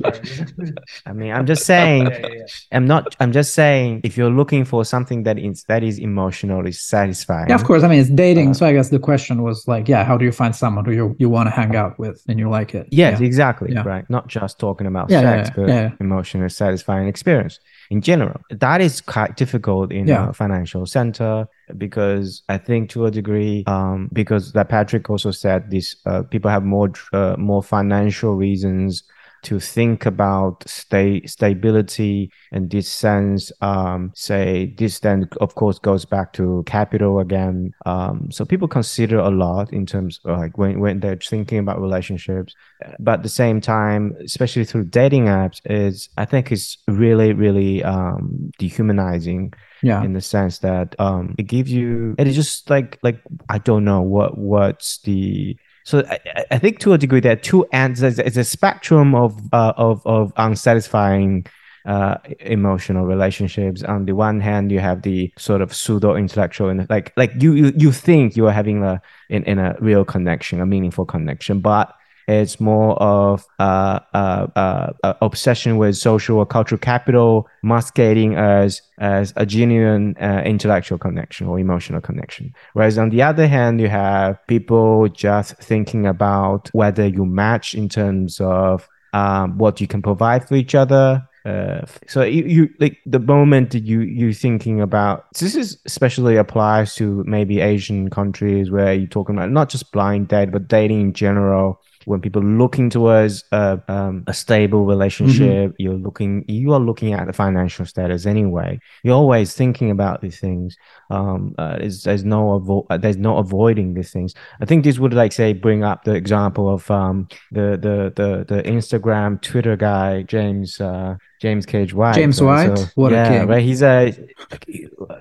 I mean I'm just saying Yeah, yeah, yeah. I'm not I'm just saying if you're looking for something that is that is emotionally satisfying. Yeah, of course. I mean, it's dating. Uh, so I guess the question was like, yeah, how do you find someone who you, you want to hang out with and you like it? Yes, Yeah. exactly. Yeah. Right. Not just talking about Yeah, sex, but yeah. emotionally satisfying experience in general. That is quite difficult in a financial center because I think to a degree, um, because that Patrick also said this, uh, people have more uh, more financial reasons to think about stay stability and this sense um say this then of course goes back to capital again um so people consider a lot in terms of like when, when they're thinking about relationships but at the same time especially through dating apps is i think it's really really um dehumanizing Yeah. in the sense that um it gives you it is just like like i don't know what what's the so I, I- think to a degree there are two ends. There's a spectrum of uh, of of unsatisfying uh emotional relationships. On the one hand you have the sort of pseudo intellectual and like like you you, you think you are having a in, in a real connection a meaningful connection but it's more of uh, uh, uh, uh, obsession with social or cultural capital, masquerading as as a genuine uh, intellectual connection or emotional connection. Whereas on the other hand, you have people just thinking about whether you match in terms of um, what you can provide for each other. Uh, so you, you like the moment that you you thinking about this is especially applies to maybe Asian countries where you're talking about not just blind date but dating in general when people looking towards a, um, a stable relationship you're looking you are looking at the financial status anyway. You're always thinking about these things. Um uh, there's, there's no avo- uh, there's no avoiding these things. I think this would like say bring up the example of um the the the, the instagram twitter guy james uh James Cage White. James right? White? What a yeah, king. right. He's a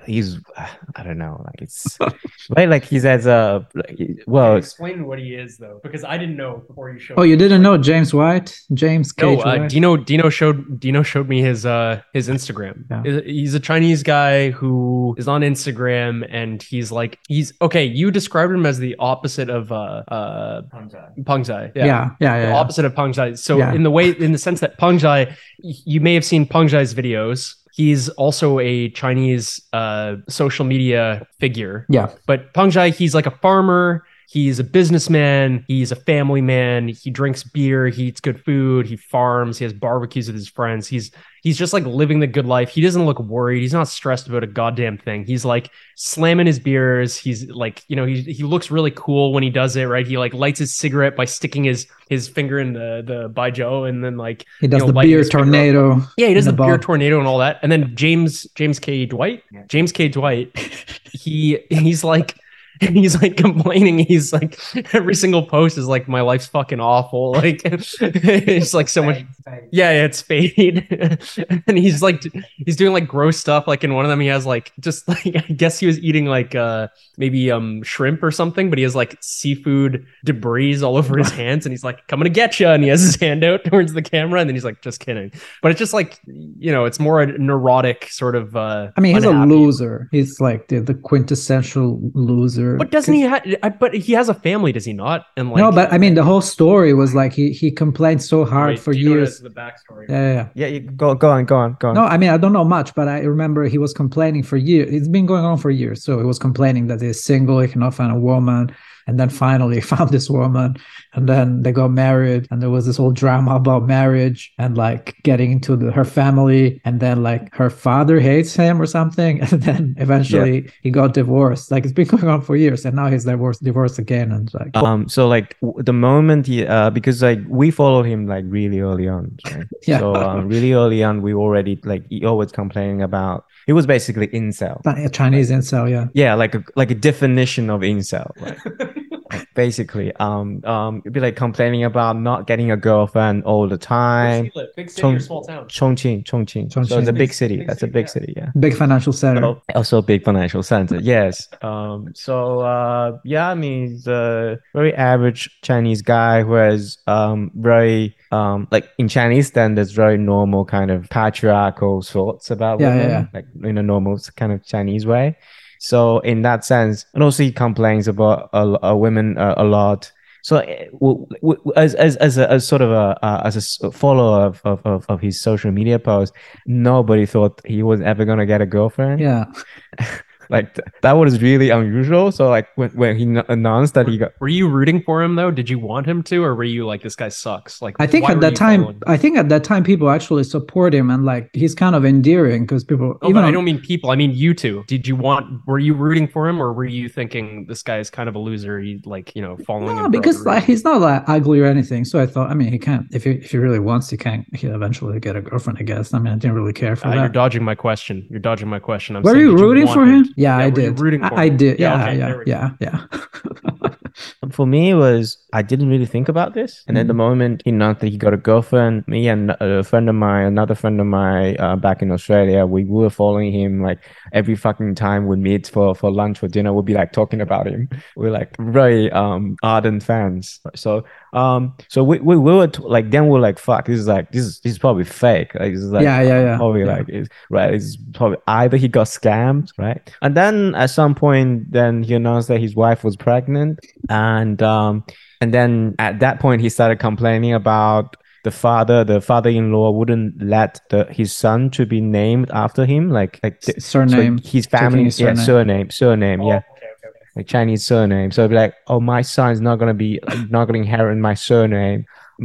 he's I don't know, like it's right. Like he's as a like, well, explain what he is though, because I didn't know before you showed. Oh, me. you didn't know James White? James No, Cage uh, White? Dino Dino showed Dino showed me his uh his Instagram. Yeah. He's- He's a Chinese guy who is on Instagram and he's like he's okay. You described him as the opposite of uh uh Peng Zai. yeah, yeah, yeah. The yeah. opposite of Peng Zai. So Yeah. in the way in the sense that Peng Zai, y- you may have seen Peng Zai's videos. He's also a Chinese uh social media figure. Yeah. But Peng Zai, he's like a farmer. He's a businessman. He's a family man. He drinks beer. He eats good food. He farms. He has barbecues with his friends. He's he's just like living the good life. He doesn't look worried. He's not stressed about a goddamn thing. He's like slamming his beers. He's like, you know, he he looks really cool when he does it, right? He like lights his cigarette by sticking his his finger in the the baijiu and then like He does know, the beer his finger up. tornado. yeah, he does the, the beer tornado and all that. And then James James Cage White, James Cage White, he he's like he's like complaining. He's like every single post is like my life's fucking awful. Like it's like so much. Yeah, yeah, it's fade. and he's like he's doing like gross stuff. Like in one of them, he has like just like I guess he was eating like uh maybe um shrimp or something, but he has like seafood debris all over his hands, and he's like coming to get you, and he has his hand out towards the camera, and then he's like just kidding. But it's just like you know, it's more a neurotic sort of. uh I mean, he's unhappy. a loser. He's like the, the quintessential loser. But doesn't he have? But he has a family, does he not? And like no, but I mean, the whole story was like he he complained so hard Wait, for do you years. is the backstory. Yeah, yeah, yeah. yeah, you, go go on, go on, go on. No, I mean, I don't know much, but I remember he was complaining for years. It's been going on for years. So he was complaining that he's single, he cannot find a woman. And then finally he found this woman. And then they got married. And there was this whole drama about marriage and like getting into the, her family. And then like her father hates him or something. And then eventually he got divorced. Like it's been going on for years. And now he's divorced, divorced again. And like, Um, so like the moment he, uh, because like we followed him like really early on, right? Yeah. So um, really early on, we already like he always complaining about. He was basically incel. a Chinese incel, yeah. Yeah, like a like a definition of incel. Right? Basically um um it'd be like complaining about not getting a girlfriend all the time Big city Chong- or small town? chongqing chongqing Chongqing. so it's a big city Big that's a big yeah. city yeah Big financial center. so, also a big financial center yes um so uh yeah i mean he's a very average chinese guy who has um very um like in chinese standards very normal kind of patriarchal thoughts about Yeah, yeah, women yeah. like in a normal kind of chinese way so in that sense and also he complains about a, women uh, a lot so eh, as as as a as sort of a uh, as a follower of, of of of his social media post, nobody thought he was ever gonna get a girlfriend. Yeah. Like th- that was really unusual. So like when, when he n- announced that he got Were you rooting for him though? Did you want him to, or were you like this guy sucks? Like I think at that time, following? I think at that time people actually support him and like he's kind of endearing because people Oh, even but I don't mean people. I mean you two. Did you want? Were you rooting for him, or were you thinking this guy is kind of a loser? He like you know following no, him because like he's not like ugly or anything. So I thought, I mean, he can't if he if he really wants, he can't. he'll eventually get a girlfriend. I guess. I mean, I didn't really care for Uh, you're dodging my question. You're dodging my question. I'm Were saying, you rooting want for him? Yeah, Yeah, I did. rooting I, for I him? did. Yeah, Yeah, okay, yeah, there yeah, yeah. for me it was I didn't really think about this, and at the moment he announced that he got a girlfriend. Me and a friend of mine, another friend of mine, uh, back in Australia, we were following him like every fucking time we meet for for lunch or dinner. We'll be like talking about him. We're like very um ardent fans. So um so we we, we were t- like then we're like fuck this is like this is this is probably fake. Like this is like Yeah, yeah, yeah, probably yeah. like it's right. It's probably either he got scammed, right? And then at some point, then he announced that his wife was pregnant, and um, and then at that point he started complaining about the father. The father-in-law wouldn't let the his son to be named after him, like like the- so Surname. his family, his yeah, surname. surname, surname, yeah. Chinese surname, so it'd be like, oh, my son's not gonna be not gonna inherit my surname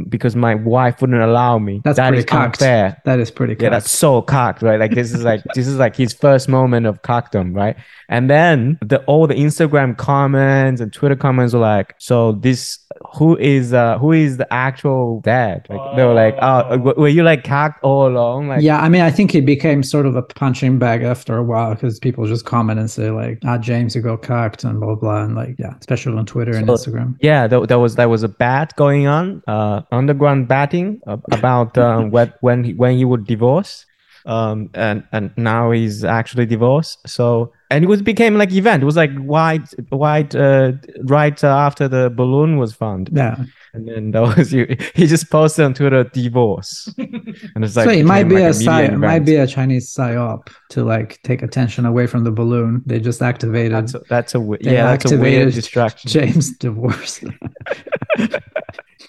because my wife wouldn't allow me. That's That pretty is cucked. unfair. That is pretty. Yeah, that's so cucked, right? Like this is like this is like his first moment of cuckdom, right? And then the all the Instagram comments and Twitter comments were like, so this who is uh who is the actual dad? Like they were like, oh, were you like cucked all along? Like yeah, I mean, I think it became sort of a punching bag after a while because people just comment and say like, "Ah, James, you got cucked," and blah blah, and like, yeah, especially on Twitter and Instagram. Yeah, that, there was that was a bat going on, uh, underground batting uh, about um, when when he, when he would divorce, um, and and now he's actually divorced. So and it was became like event. It was like white white uh, right uh, after the balloon was found, Yeah, and then that was you. he just posted on Twitter divorce, and it's like so it might be like a it might be a Chinese psyop to like take attention away from the balloon. They just activated That's a, that's a yeah that's a weird distraction. James' divorce.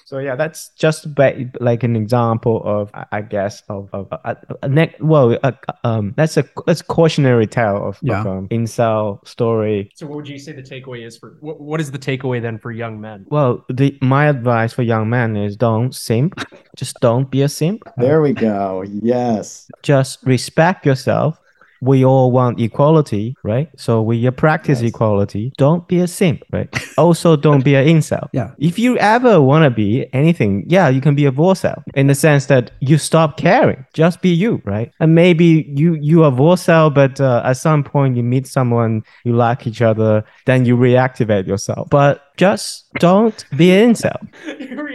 So yeah, that's just ba- like an example of, I- guess, of, of a, a, ne- well, a, um, that's a that's cautionary tale of, Yeah. of um, Um, incel story. So what would you say the takeaway is for what, what is the takeaway then for young men? Well, the my advice for young men is don't simp, just don't be a simp. There we go. Yes. Just respect yourself. We all want equality, right? So we uh, practice Yes. equality. Don't be a simp, right? also, don't be an incel. Yeah. If you ever want to be anything, yeah, you can be a volcel in the sense that you stop caring. Just be you, right? And maybe you you are volcel, but uh, at some point you meet someone you like each other, then you reactivate yourself. But just don't be an incel.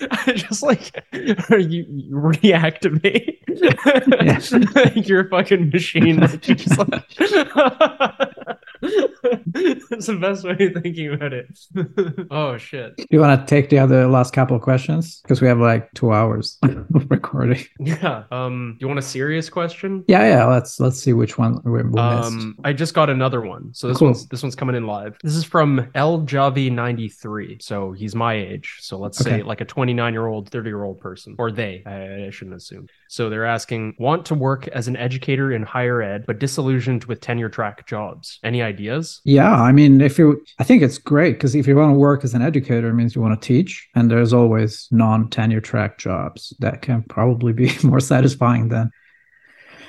React- just like you, you reactivate. You're a fucking machine. That you just like... That's the best way of thinking about it. oh shit. you want to take the other last couple of questions because we have like two hours of recording. Yeah. Um. You want a serious question? Yeah, yeah. Let's let's see which one we, missed. Um, I just got another one. So this Cool. one's this one's coming in live. This is from El Javi 93. So he's my age. So let's say like a 29 year old, 30 year old person, or they. I, I shouldn't assume. So they're asking, want to work as an educator in higher ed, but disillusioned with tenure track jobs. Any ideas? Yeah, I mean, if you, I think it's great because if you want to work as an educator, it means you want to teach, and there's always non-tenure track jobs that can probably be more satisfying than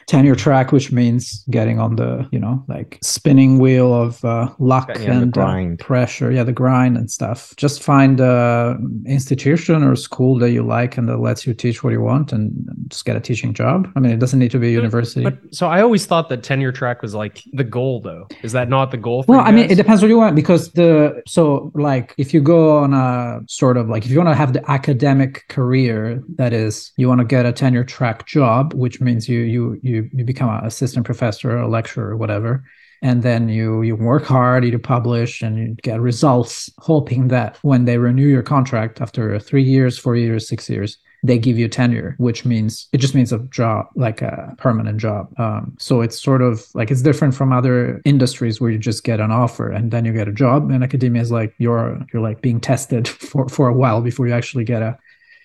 tenure track, which means getting on the you know like spinning wheel of uh, luck Yeah, the and uh, pressure, yeah, the grind and stuff. Just find a institution or school that you like and that lets you teach what you want, and and just get a teaching job. I mean, it doesn't need to be a university. But so I always thought that tenure track was like the goal, though. Is that not the goal? For Well, you I mean, it depends what you want because the so like if you go on a sort of like if you want to have the academic career, that is, you want to get a tenure track job, which means you you you you become an assistant professor, or a lecturer, or whatever, and then you you work hard, you publish, and you get results, hoping that when they renew your contract after three years, four years, six years, they give you tenure, which means it just means a job, like a permanent job. Um, so it's sort of like it's different from other industries where you just get an offer and then you get a job. And academia is like you're you're like being tested for for a while before you actually get a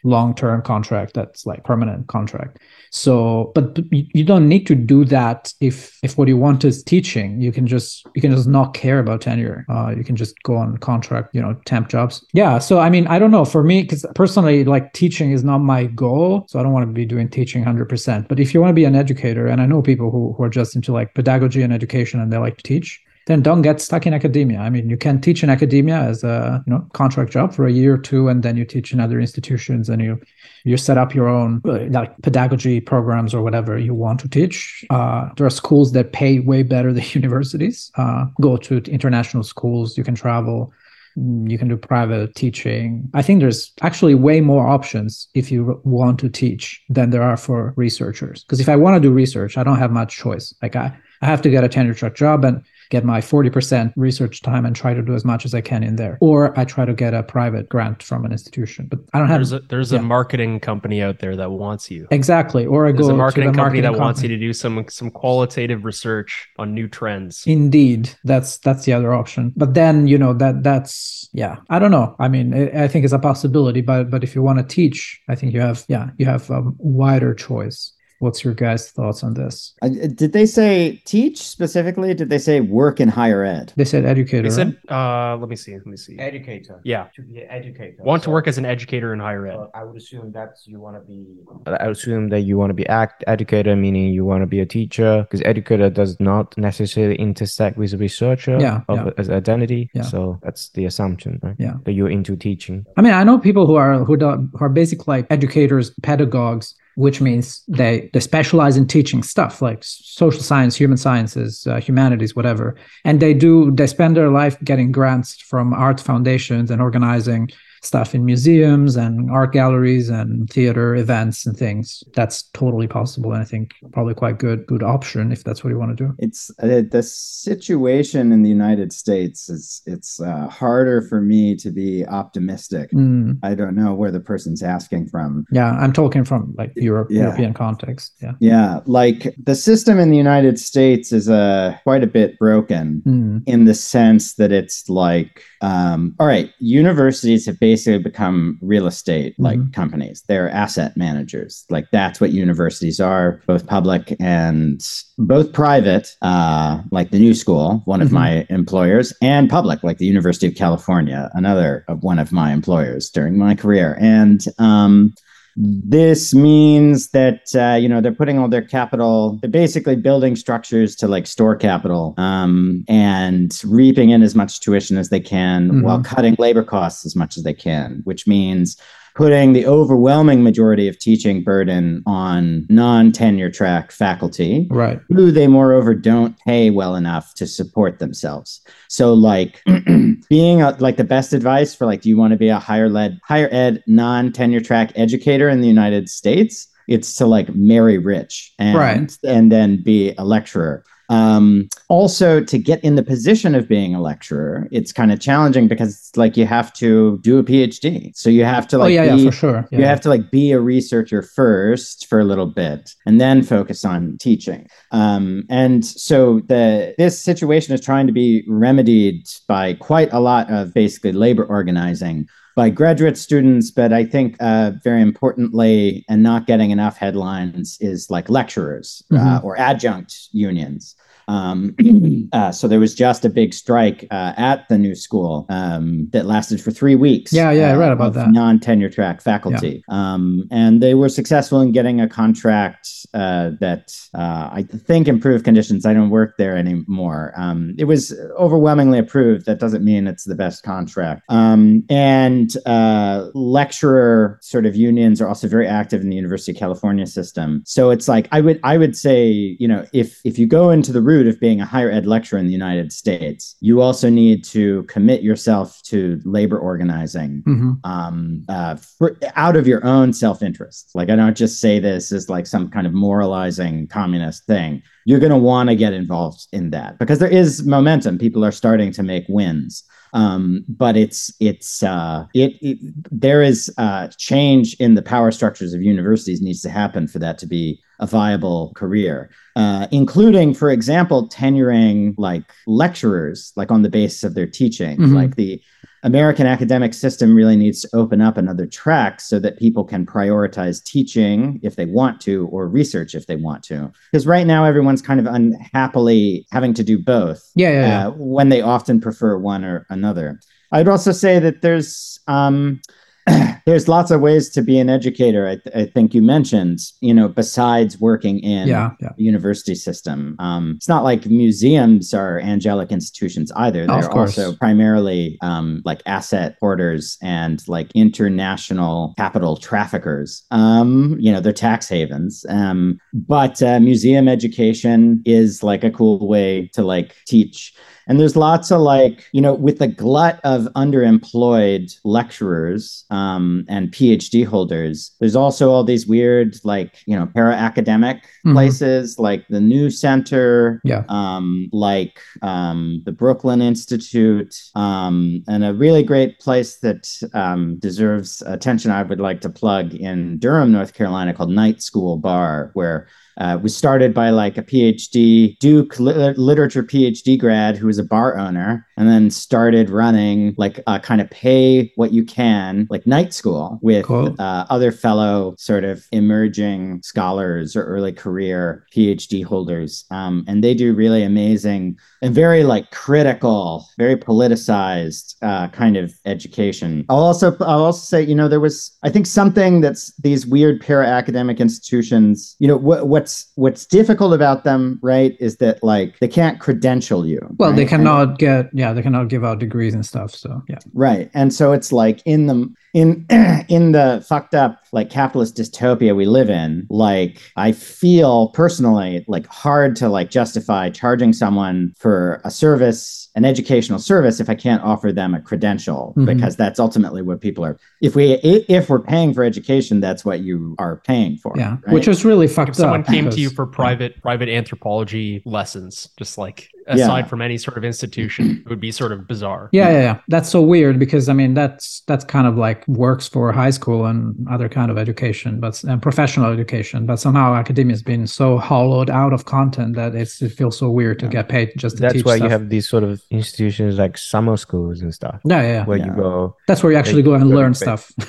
long-term contract that's like permanent contract. So but you don't need to do that if if what you want is teaching. You can just you can just not care about tenure. Uh, you can just go on contract you know temp jobs. Yeah so i mean i don't know. For me because personally like teaching is not my goal so i don't want to be doing teaching 100% but if you want to be an educator and i know people who, who are just into like pedagogy and education and they like to teach then don't get stuck in academia. I mean, you can teach in academia as a you know contract job for a year or two, and then you teach in other institutions, and you you set up your own like pedagogy programs or whatever you want to teach. Uh, there are schools that pay way better than universities. Uh, go to international schools. You can travel. You can do private teaching. I think there's actually way more options if you want to teach than there are for researchers. Because if I want to do research, I don't have much choice. Like I, I have to get a tenure track job and get my 40% research time and try to do as much as I can in there. Or I try to get a private grant from an institution. But I don't have there's a there's yeah. a marketing company out there that wants you. exactly. Or I There's go a marketing to company marketing that wants you to do some some qualitative research on new trends. Indeed, that's that's the other option. But then you know that that's yeah. I don't know. I mean, I, I think it's a possibility. But but if you want to teach, I think you have yeah you have a wider choice. What's your guys' thoughts on this? Uh, did they say teach specifically? Did they say work in higher ed? They said educator. They right? said, uh, let me see, let me see. Educator. Yeah, To be an educator. want to work as an educator in higher ed. I would assume that you want to be. I would assume that you want to be act educator, meaning you want to be a teacher, because educator does not necessarily intersect with a researcher Yeah, of yeah. as identity. Yeah. So that's the assumption, right? Yeah. That you're into teaching. I mean, I know people who are who, do, who are basically like educators, pedagogues, which means they they specialize in teaching stuff like social science, human sciences, uh, humanities, whatever. And they do they spend their life getting grants from art foundations and organizing stuff in museums and art galleries and theater events and things. That's totally possible, and I think probably quite good good option if that's what you want to do. It's uh, the situation in the United States is it's uh, harder for me to be optimistic. Mm, I don't know where the person's asking from. yeah, I'm talking from like Europe, Yeah. European context. Yeah. Yeah, like the system in the United States is uh, quite a bit broken. Mm, in the sense that it's like um, all right universities have basically become real estate like Mhm. companies they're asset managers like that's what universities are both public and both private uh, like the new school one of Mhm. my employers and public like the university of california another of one of my employers during my career and um, this means that uh, you know they're putting all their capital they're basically building structures to like store capital um, and reaping in as much tuition as they can Mhm. while cutting labor costs as much as they can which means putting the overwhelming majority of teaching burden on non-tenure track faculty right. who they moreover don't pay well enough to support themselves so like being a, like the best advice for like do you want to be a higher led higher ed non-tenure track educator in the united states it's to like marry rich and Right. and then be a lecturer um, also to get in the position of being a lecturer it's kind of challenging because it's like you have to do a phd so you have to like oh yeah, be, yeah, for sure. you have to like be a researcher first for a little bit and then focus on teaching. Um, and so the this situation is trying to be remedied by quite a lot of basically labor organizing by graduate students but i think uh, very importantly and not getting enough headlines is like lecturers uh, Mhm. or adjunct unions Um, uh, so there was just a big strike uh, at the new school um, that lasted for three weeks. Yeah, yeah, I uh, read about of that. Non-tenure track faculty, um, and they were successful in getting a contract uh, that uh, I think improved conditions. I don't work there anymore. Um, it was overwhelmingly approved. That doesn't mean it's the best contract. Um, and uh, lecturer sort of unions are also very active in the University of California system. So it's like I would I would say you know if if you go into the route of being a higher ed lecturer in the United States, you also need to commit yourself to labor organizing Mhm. um, uh, for, out of your own self interest. Like, I don't just say this as like some kind of moralizing communist thing. You're going to want to get involved in that because there is momentum. People are starting to make wins. Um, but it's it's uh, it, it there is uh, change in the power structures of universities needs to happen for that to be a viable career, uh, including, for example, tenuring like lecturers, like on the basis of their teaching. Mhm. Like the American academic system really needs to open up another track so that people can prioritize teaching if they want to or research if they want to. Because right now, everyone's kind of unhappily having to do both Yeah, yeah, yeah. uh, when they often prefer one or another. I'd also say that there's um, there's lots of ways to be an educator. I, th- I think you mentioned, you know, besides working in yeah, yeah. the university system. Um, it's not like museums are angelic institutions either. Oh, They're course. also primarily um, like asset hoarders and like international capital traffickers. Um, you know, they're tax havens. Um, but uh, museum education is like a cool way to like teach. And there's lots of like, you know, with the glut of underemployed lecturers um, and PhD holders, there's also all these weird, like, you know, para academic Mhm. places like the New Center, Yeah. um, like um, the Brooklyn Institute, um, and a really great place that um, deserves attention. I would like to plug in Durham, North Carolina, called Night School Bar, where uh, was started by like a PhD Duke lit- literature PhD grad who was a bar owner, and then started running like a kind of pay what you can like night school with Cool. uh, other fellow sort of emerging scholars or early career PhD holders, um, and they do really amazing and very like critical, very politicized uh, kind of education. I'll also I'll also say you know there was I think something that's these weird para academic institutions. You know what what what's what's difficult about them, right, is that like they can't credential you. Well, they right? And- cannot get yeah, they cannot give out degrees and stuff. So yeah, Right. And so it's like in the in in the fucked up like capitalist dystopia we live in, like I feel personally like hard to like justify charging someone for a service, an educational service if I can't offer them a credential Mhm. because that's ultimately what people are if we if we're paying for education, that's what you are paying for. yeah, right? which is really fucked if someone up. came to you for private private anthropology lessons, just like Yeah. aside from any sort of institution, it would be sort of bizarre. Yeah, yeah, yeah. That's so weird because I mean that's that's kind of like works for high school and other kind of education, but and professional education. But somehow academia has been so hollowed out of content that it's it feels so weird to Yeah. get paid just to teach. That's teach why stuff. you have these sort of institutions like summer schools and stuff, yeah, yeah, yeah. where Yeah. you go. That's where you actually go and go learn stuff.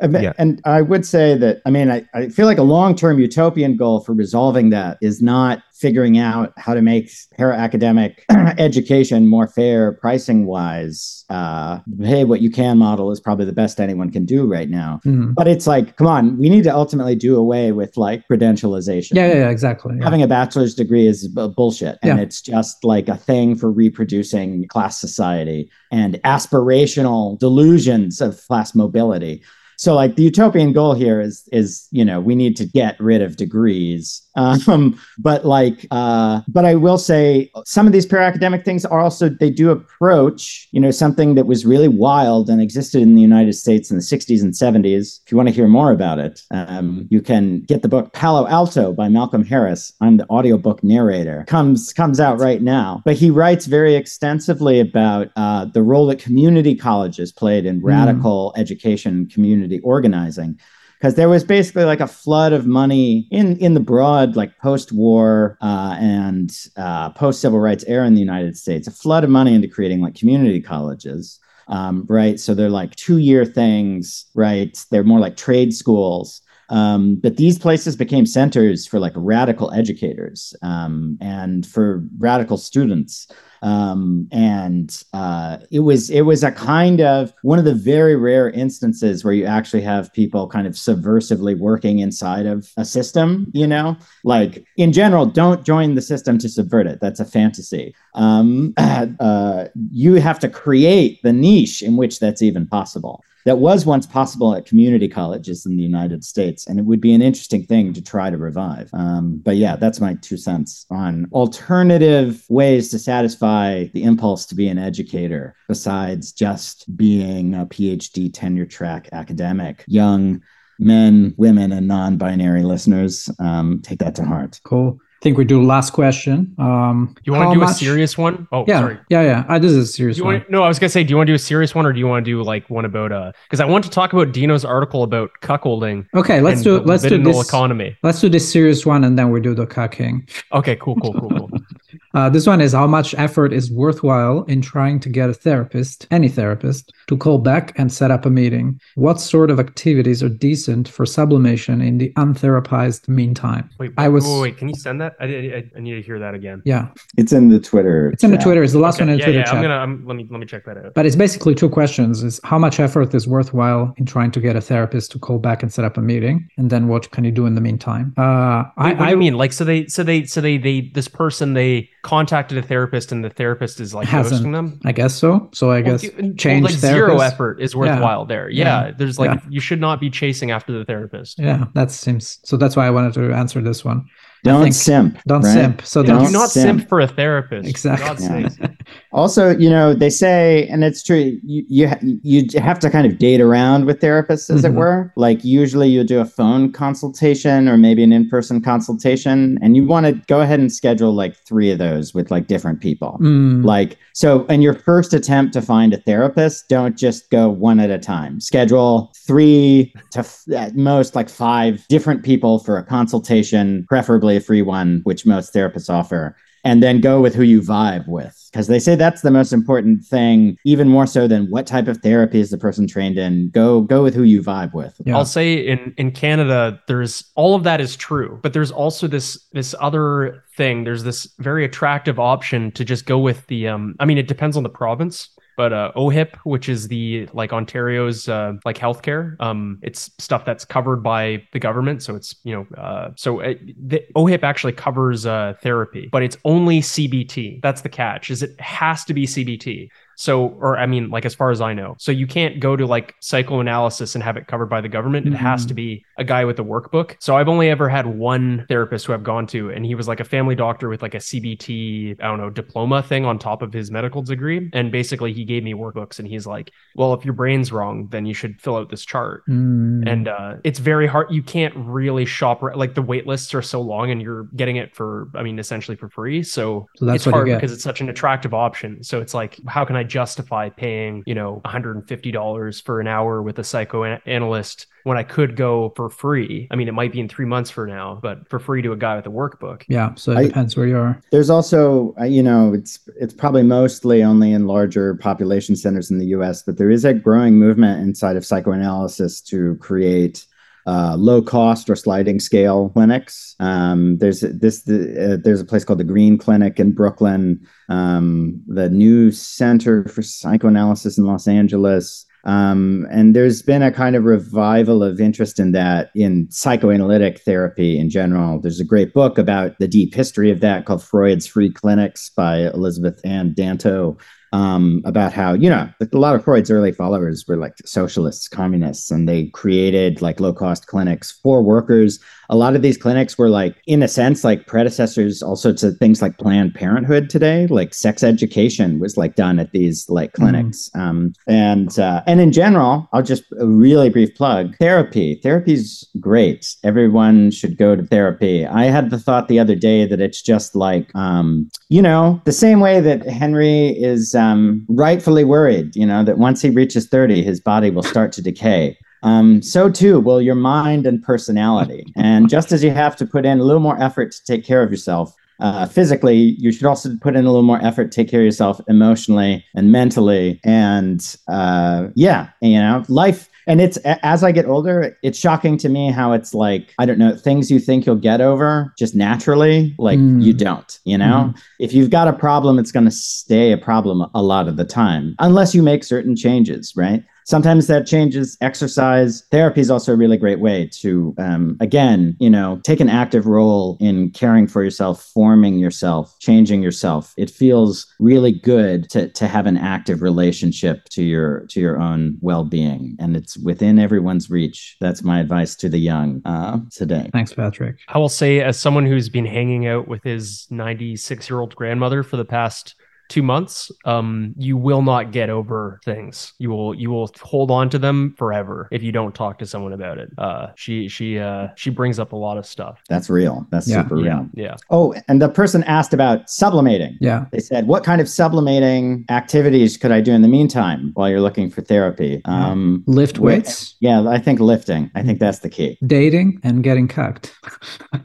And- Yeah. And I would say that, I mean, I, I feel like a long term utopian goal for resolving that is not figuring out how to make para academic education more fair pricing wise. Uh, hey, what you can model is probably the best anyone can do right now. Mhm. But it's like, come on, we need to ultimately do away with like credentialization. Yeah, yeah, yeah, exactly. yeah. Having a bachelor's degree is bu- bullshit. And Yeah. it's just like a thing for reproducing class society and aspirational delusions of class mobility. So like the utopian goal here is is you know we need to get rid of degrees um but like uh but I will say some of these para academic things are also they do approach you know something that was really wild and existed in the United States in the 60s and 70s if you want to hear more about it um you can get the book Palo Alto by Malcolm Harris. I'm the audiobook narrator. Comes comes out right now. But he writes very extensively about uh the role that community colleges played in radical education and community organizing because there was basically like a flood of money in in the broad like post-war uh, and uh, post-civil rights era in the United States, a flood of money into creating like community colleges, um, right? So they're like two-year things, right? They're more like trade schools. Um, but these places became centers for like radical educators um, and for radical students. Um, and uh, it was it was a kind of one of the very rare instances where you actually have people kind of subversively working inside of a system you know? Like in general don't join the system to subvert it. That's a fantasy. Um, uh, you have to create the niche in which that's even possible that was once possible at community colleges in the United States, and it would be an interesting thing to try to revive. Um, but yeah, that's my two cents on alternative ways to satisfy the impulse to be an educator besides just being a PhD tenure track academic, young men, women, and non binary listeners. Um, take that to heart. Cool. I think we do last question. Um, you want to do much... a serious one? Oh, yeah, sorry. Yeah, yeah. I, this is a serious one. Want, no, I was gonna say, do you want to do a serious one, or do you want to do like one about uh? Because I want to talk about Dino's article about cuckolding. Okay, let's do let's do this economy. Let's do this serious one, and then we do the cucking. Okay, cool, cool, cool, cool. Uh, this one is how much effort is worthwhile in trying to get a therapist, any therapist, to call back and set up a meeting? What sort of activities are decent for sublimation in the untherapized meantime? Wait, I was. Wait, wait, can you send that? I, I, I, need to hear that again. Yeah, it's in the Twitter. It's in the Twitter. It's the last okay, one in the yeah, Twitter yeah, chat. I'm gonna. I'm, let me let me check that out. But it's basically two questions: is how much effort is worthwhile in trying to get a therapist to call back and set up a meeting, and then what can you do in the meantime? Uh, wait, I, what do you mean? Like, so they, so they, so they, they, this person they contacted a therapist and the therapist is like Hasn't, ghosting them? I guess so. So I guess well, change well, like zero effort is worthwhile yeah. there. Yeah, yeah. There's like yeah. you should not be chasing after the therapist. Yeah, that seems so that's why I wanted to answer this one. Don't simp. Don't right? simp. So don't do not simp. simp. for a therapist. Exactly. Yeah. also, you know, they say, and it's true. You you you have to kind of date around with therapists, as mm-hmm. it were. Like usually, you do a phone consultation or maybe an in-person consultation, and you want to go ahead and schedule like three of those with like different people. Mm. Like so, in your first attempt to find a therapist, don't just go one at a time. Schedule three to f- at most like five different people for a consultation, preferably a free one, which most therapists offer, and then go with who you vibe with. Because they say that's the most important thing, even more so than what type of therapy is the person trained in. Go go with who you vibe with. Yeah. I'll say in in Canada, there's all of that is true, but there's also this this other thing. There's this very attractive option to just go with the um. I mean, it depends on the province but uh, OHIP, which is the like Ontario's uh, like healthcare, um, it's stuff that's covered by the government. So it's you know, uh, so it, the OHIP actually covers uh, therapy, but it's only CBT. That's the catch. Is it has to be CBT. So, or I mean, like as far as I know, so you can't go to like psychoanalysis and have it covered by the government. It mm-hmm. has to be a guy with a workbook. So I've only ever had one therapist who I've gone to, and he was like a family doctor with like a CBT, I don't know, diploma thing on top of his medical degree. And basically, he gave me workbooks, and he's like, "Well, if your brain's wrong, then you should fill out this chart." Mm. And uh, it's very hard. You can't really shop like the wait lists are so long, and you're getting it for, I mean, essentially for free. So, so it's hard because it's such an attractive option. So it's like, how can I justify paying, you know, $150 for an hour with a psychoanalyst when I could go for free? I mean, it might be in three months for now, but for free to a guy with a workbook. Yeah. So it I, depends where you are. There's also, uh, you know, it's it's probably mostly only in larger population centers in the U.S., but there is a growing movement inside of psychoanalysis to create uh, low cost or sliding scale clinics. Um, there's this the, uh, there's a place called the Green Clinic in Brooklyn, um, the new Center for Psychoanalysis in Los Angeles. Um, and there's been a kind of revival of interest in that in psychoanalytic therapy in general. There's a great book about the deep history of that called Freud's Free Clinics by Elizabeth Ann Danto, um, about how you know a lot of Freud's early followers were like socialists, communists, and they created like low cost clinics for workers a lot of these clinics were like, in a sense, like predecessors also to things like Planned Parenthood today. Like sex education was like done at these like mm-hmm. clinics. Mm. Um, and uh, and in general, I'll just a really brief plug therapy. Therapy's great. Everyone should go to therapy. I had the thought the other day that it's just like, um, you know, the same way that Henry is um, rightfully worried, you know, that once he reaches 30, his body will start to decay um, so too will your mind and personality. And just as you have to put in a little more effort to take care of yourself uh, physically, you should also put in a little more effort to take care of yourself emotionally and mentally. And uh, yeah, you know, life and it's as I get older, it's shocking to me how it's like I don't know things you think you'll get over just naturally, like Mm. you don't. You know, if you've got a problem, it's going to stay a problem a lot of the time, unless you make certain changes, right? Sometimes that changes exercise. Therapy is also a really great way to, um, again, you know, take an active role in caring for yourself, forming yourself, changing yourself. It feels really good to to have an active relationship to your to your own well-being, and it's within everyone's reach. That's my advice to the young uh, today. Thanks, Patrick. I will say, as someone who's been hanging out with his 96 year old grandmother for the past two months, um, you will not get over things. You will you will hold on to them forever if you don't talk to someone about it. Uh, she she uh, she brings up a lot of stuff. That's real. That's Yeah. super Yeah, real. yeah. Oh, and the person asked about sublimating. Yeah. They said, "What kind of sublimating activities could I do in the meantime while you're looking for therapy?" Um, Lift Where- weights, yeah, I think lifting. I think that's the key. dating, and getting cucked.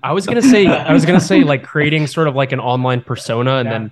I was gonna say I was gonna say like creating sort of like an online persona and then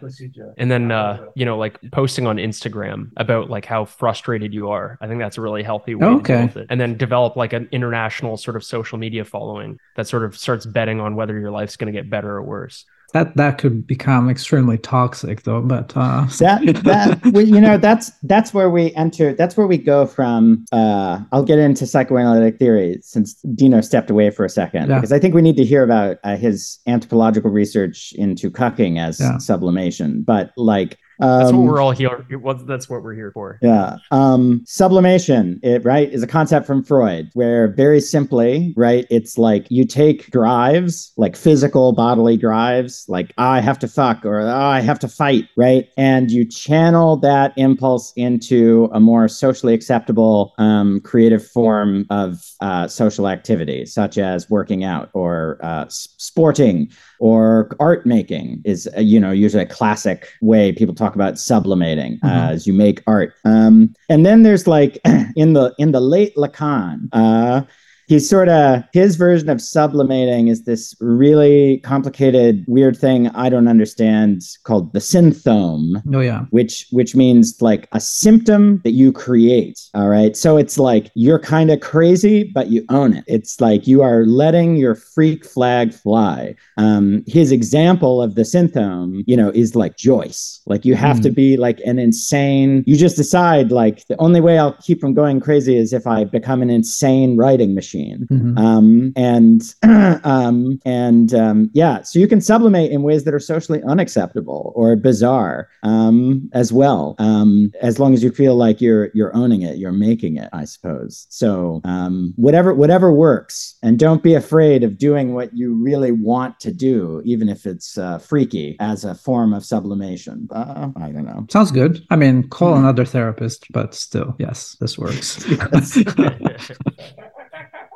and then uh, Uh, you know like posting on Instagram about like how frustrated you are. I think that's a really healthy way to Okay. deal with it. And then develop like an international sort of social media following that sort of starts betting on whether your life's going to get better or worse. That that could become extremely toxic, though. But uh, That that well, you know that's that's where we enter. That's where we go from. Uh, I'll get into psychoanalytic theory since Dino stepped away for a second Yeah. because I think we need to hear about uh, his anthropological research into cucking as Yeah. sublimation. But like. That's what um, we're all here. That's what we're here for. Yeah. Um, sublimation, it, right, is a concept from Freud where very simply, right, it's like you take drives, like physical bodily drives, like I have to fuck or "Oh, I have to fight, right? And you channel that impulse into a more socially acceptable, um, creative form of uh, social activity, such as working out or uh, sporting or art making is uh, you know usually a classic way people talk about sublimating uh, Mhm. as you make art um, and then there's like in the in the late lacan uh, he's sort of his version of sublimating is this really complicated weird thing i don't understand called the sinthome oh yeah, which which means like a symptom that you create all right? So it's like you're kind of crazy but you own it. It's like you are letting your freak flag fly. Um his example of the symptom you know is like joyce. Like you have to be like an insane you just decide like the only way i'll keep from going crazy is if i become an insane writing machine Mhm. um, and um, and um, yeah, so you can sublimate in ways that are socially unacceptable or bizarre um, as well, um, as long as you feel like you're you're owning it, you're making it, I suppose. So um, whatever whatever works, and don't be afraid of doing what you really want to do, even if it's uh, freaky, as a form of sublimation. Uh, I don't know. sounds good. I mean, call another therapist, but still, yes, this works.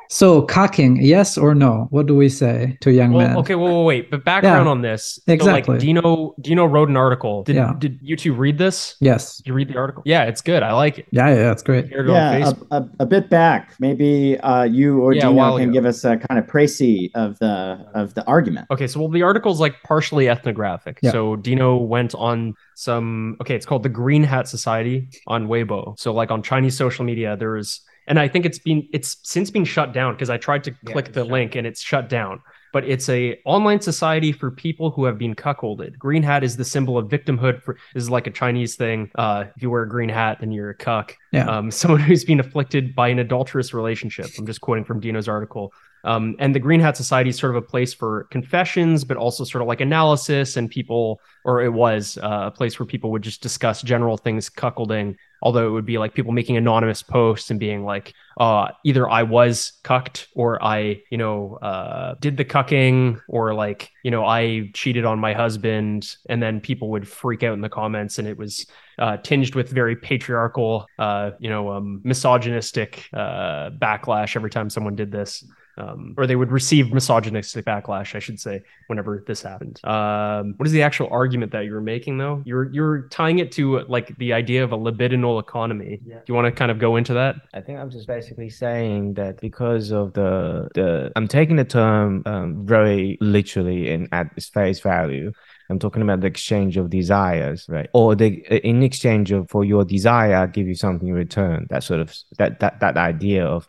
so, cucking, yes or no? What do we say to young men? Well, okay, well, wait, wait. But background Yeah, on this. exactly. So like Dino Dino wrote an article. Did Yeah. did you two read this? Yes. Did you read the article? Yeah, it's good. I like it. Yeah, yeah, it's great. Shared it Yeah, a, a, a bit back. Maybe uh, you or Yeah, Dino can ago. give us a kind of précis of the of the argument. Okay, so well, the article's like partially ethnographic. Yeah. So Dino went on some. Okay, it's called the Green Hat Society on Weibo. So like on Chinese social media, there is, and I think it's been it's since been shut down because I tried to click the link and it's shut down. But it's a online society for people who have been cuckolded. Green hat is the symbol of victimhood. For this is like a Chinese thing. Uh, if you wear a green hat, then you're a cuck. Yeah. Um, someone who's been afflicted by an adulterous relationship. I'm just quoting from Dino's article. Um, and the Green Hat Society is sort of a place for confessions, but also sort of like analysis and people, or it was uh, a place where people would just discuss general things, cuckolding. Although it would be like people making anonymous posts and being like, uh, either I was cucked or I, you know, uh, did the cucking or like, you know, I cheated on my husband. And then people would freak out in the comments and it was uh, tinged with very patriarchal, uh, you know, um, misogynistic uh, backlash every time someone did this. Um, or they would receive misogynistic backlash, I should say, whenever this happened. Um, what is the actual argument that you were making, though? You're you're tying it to like the idea of a libidinal economy. Yeah. Do you want to kind of go into that? I think I'm just basically saying that because of the the I'm taking the term um, very literally and at its face value. I'm talking about the exchange of desires, right? Or the in exchange of for your desire, I give you something in return. That sort of that that that idea of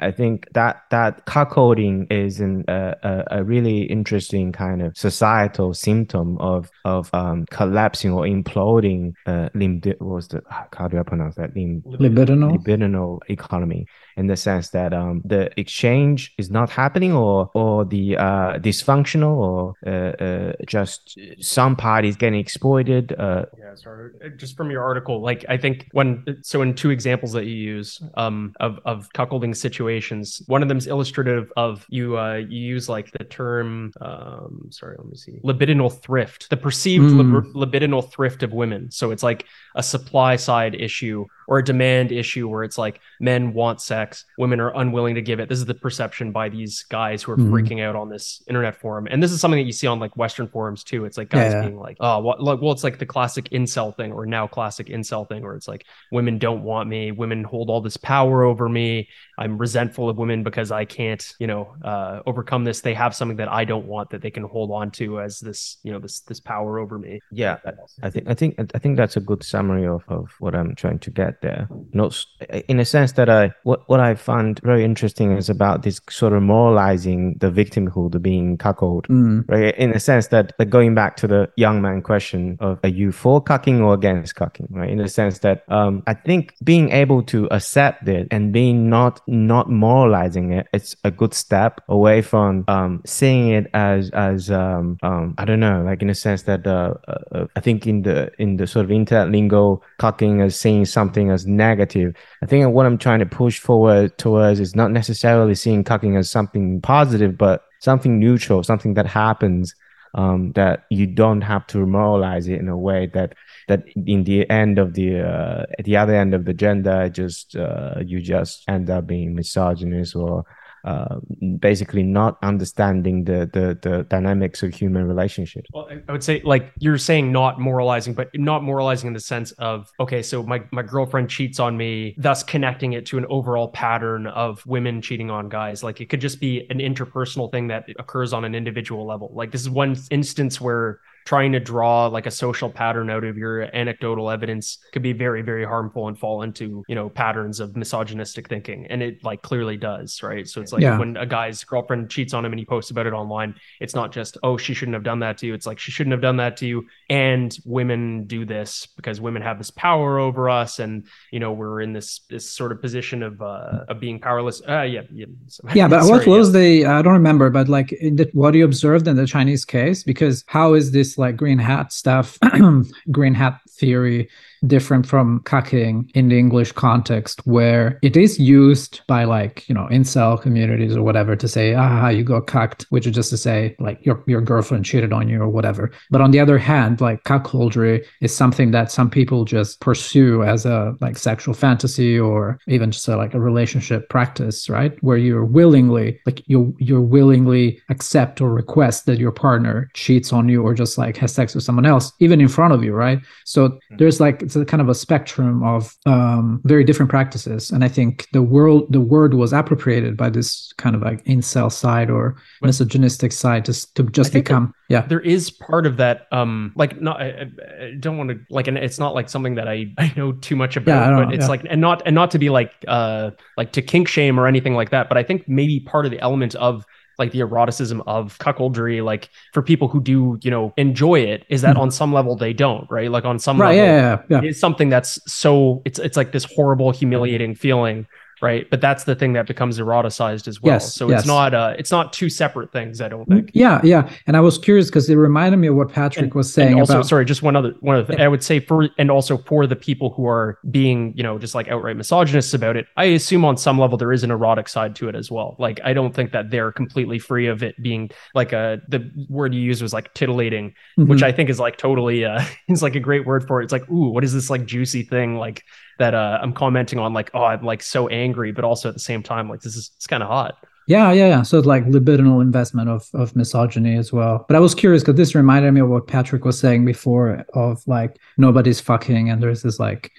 I think that that cuckolding is an, uh, a, a really interesting kind of societal symptom of of um, collapsing or imploding uh, lim- what was the how do I pronounce that lim- Libidinal. libidinal economy in the sense that um, the exchange is not happening or or the uh, dysfunctional or uh, uh, just some parties getting exploited. Uh, Yeah, sorry. Uh, Just from your article, like I think when so in two examples that you use um of of cuckolding situations, one of them is illustrative of you uh you use like the term um sorry, let me see. Libidinal thrift. The perceived Mm. lib- libidinal thrift of women. So it's like a supply side issue or a demand issue where it's like men want sex, women are unwilling to give it. This is the perception by these guys who are Mhm. freaking out on this internet forum. And this is something that you see on like Western forums too. It's like guys Yeah. being like, oh, what, like, well, it's like the classic incel thing or now classic incel thing where it's like women don't want me. Women hold all this power over me. I'm resentful of women because I can't, you know, uh, overcome this. They have something that I don't want that they can hold on to as this, you know, this, this power over me. yeah, I think I think I think that's a good summary of, of what I'm trying to get there. Not in a sense that I what what I find very interesting is about this sort of moralizing the victimhood of being cuckolded. Mm. Right, in a sense that like going back to the young man question of are you for cucking or against cucking, right? In the sense that um, I think being able to accept it and being not not moralizing it, it's a good step away from um, seeing it as as um, um, I don't know, like in a sense that uh, uh, I think in the in the sort of internet lingo, cucking as seeing something as negative. I think what I'm trying to push forward towards is not necessarily seeing cucking as something positive, but something neutral, something that happens um, that you don't have to moralize it in a way that that in the end of the uh, at the other end of the gender, just uh, you just end up being misogynist or uh, basically not understanding the, the the dynamics of human relationships. Well, I- would say like you're saying not moralizing, but not moralizing in the sense of okay, so my my girlfriend cheats on me, thus connecting it to an overall pattern of women cheating on guys. Like it could just be an interpersonal thing that occurs on an individual level. Like this is one instance where trying to draw like a social pattern out of your anecdotal evidence could be very very harmful and fall into you know patterns of misogynistic thinking. And it like clearly does right? So it's like Yeah. when a guy's girlfriend cheats on him and he posts about it online it's not just oh she shouldn't have done that to you. It's like she shouldn't have done that to you. And women do this because women have this power over us and you know we're in this this sort of position of uh of being powerless. Uh yeah yeah, Yeah, but Sorry, what was the? I don't remember, but like in the, what you observed in the Chinese case, because how is this like green hat stuff, green hat theory, different from cucking in the English context, where it is used by like you know incel communities or whatever to say, ah, you got cucked, which is just to say like your your girlfriend cheated on you or whatever. But on the other hand, like cuckoldry is something that some people just pursue as a like sexual fantasy or even just a, like a relationship practice, right? Where you're willingly like you you're willingly accept or request that your partner cheats on you or just like has sex with someone else, even in front of you, right? So there's like it's a kind of a spectrum of um, very different practices, and I think the world the word was appropriated by this kind of like incel side or But- misogynistic side to to just become yeah. there is part of that um like not i, I- don't want to like and it's not like something that i i know too much about don't but know, it's yeah. like and not and not to be like uh like to kink shame or anything like that but i think maybe part of the element of like the eroticism of cuckoldry like for people who do you know enjoy it is that Mhm. on some level they don't right like on some right level yeah yeah, yeah. it's something that's so it's it's like this horrible humiliating feeling right? But that's the thing that becomes eroticized as well. Yes, so yes. it's not uh it's not two separate things i don't think. Yeah, yeah. And I was curious because it reminded me of what Patrick and, was saying also about sorry just one other one other thing. I would say for and also for the people who are being you know just like outright misogynists about it i assume on some level there is an erotic side to it as well. Like i don't think that they're completely free of it being like a the word you used was like titillating which Mhm. i think is like totally uh is like a great word for it. It's like ooh what is this like juicy thing? Like that uh i'm commenting on like oh i'm like so angry but also at the same time like this is it's kind of hot Yeah, yeah, yeah. So it's like libidinal investment of of misogyny as well. But I was curious because this reminded me of what Patrick was saying before of like nobody's fucking and there's this like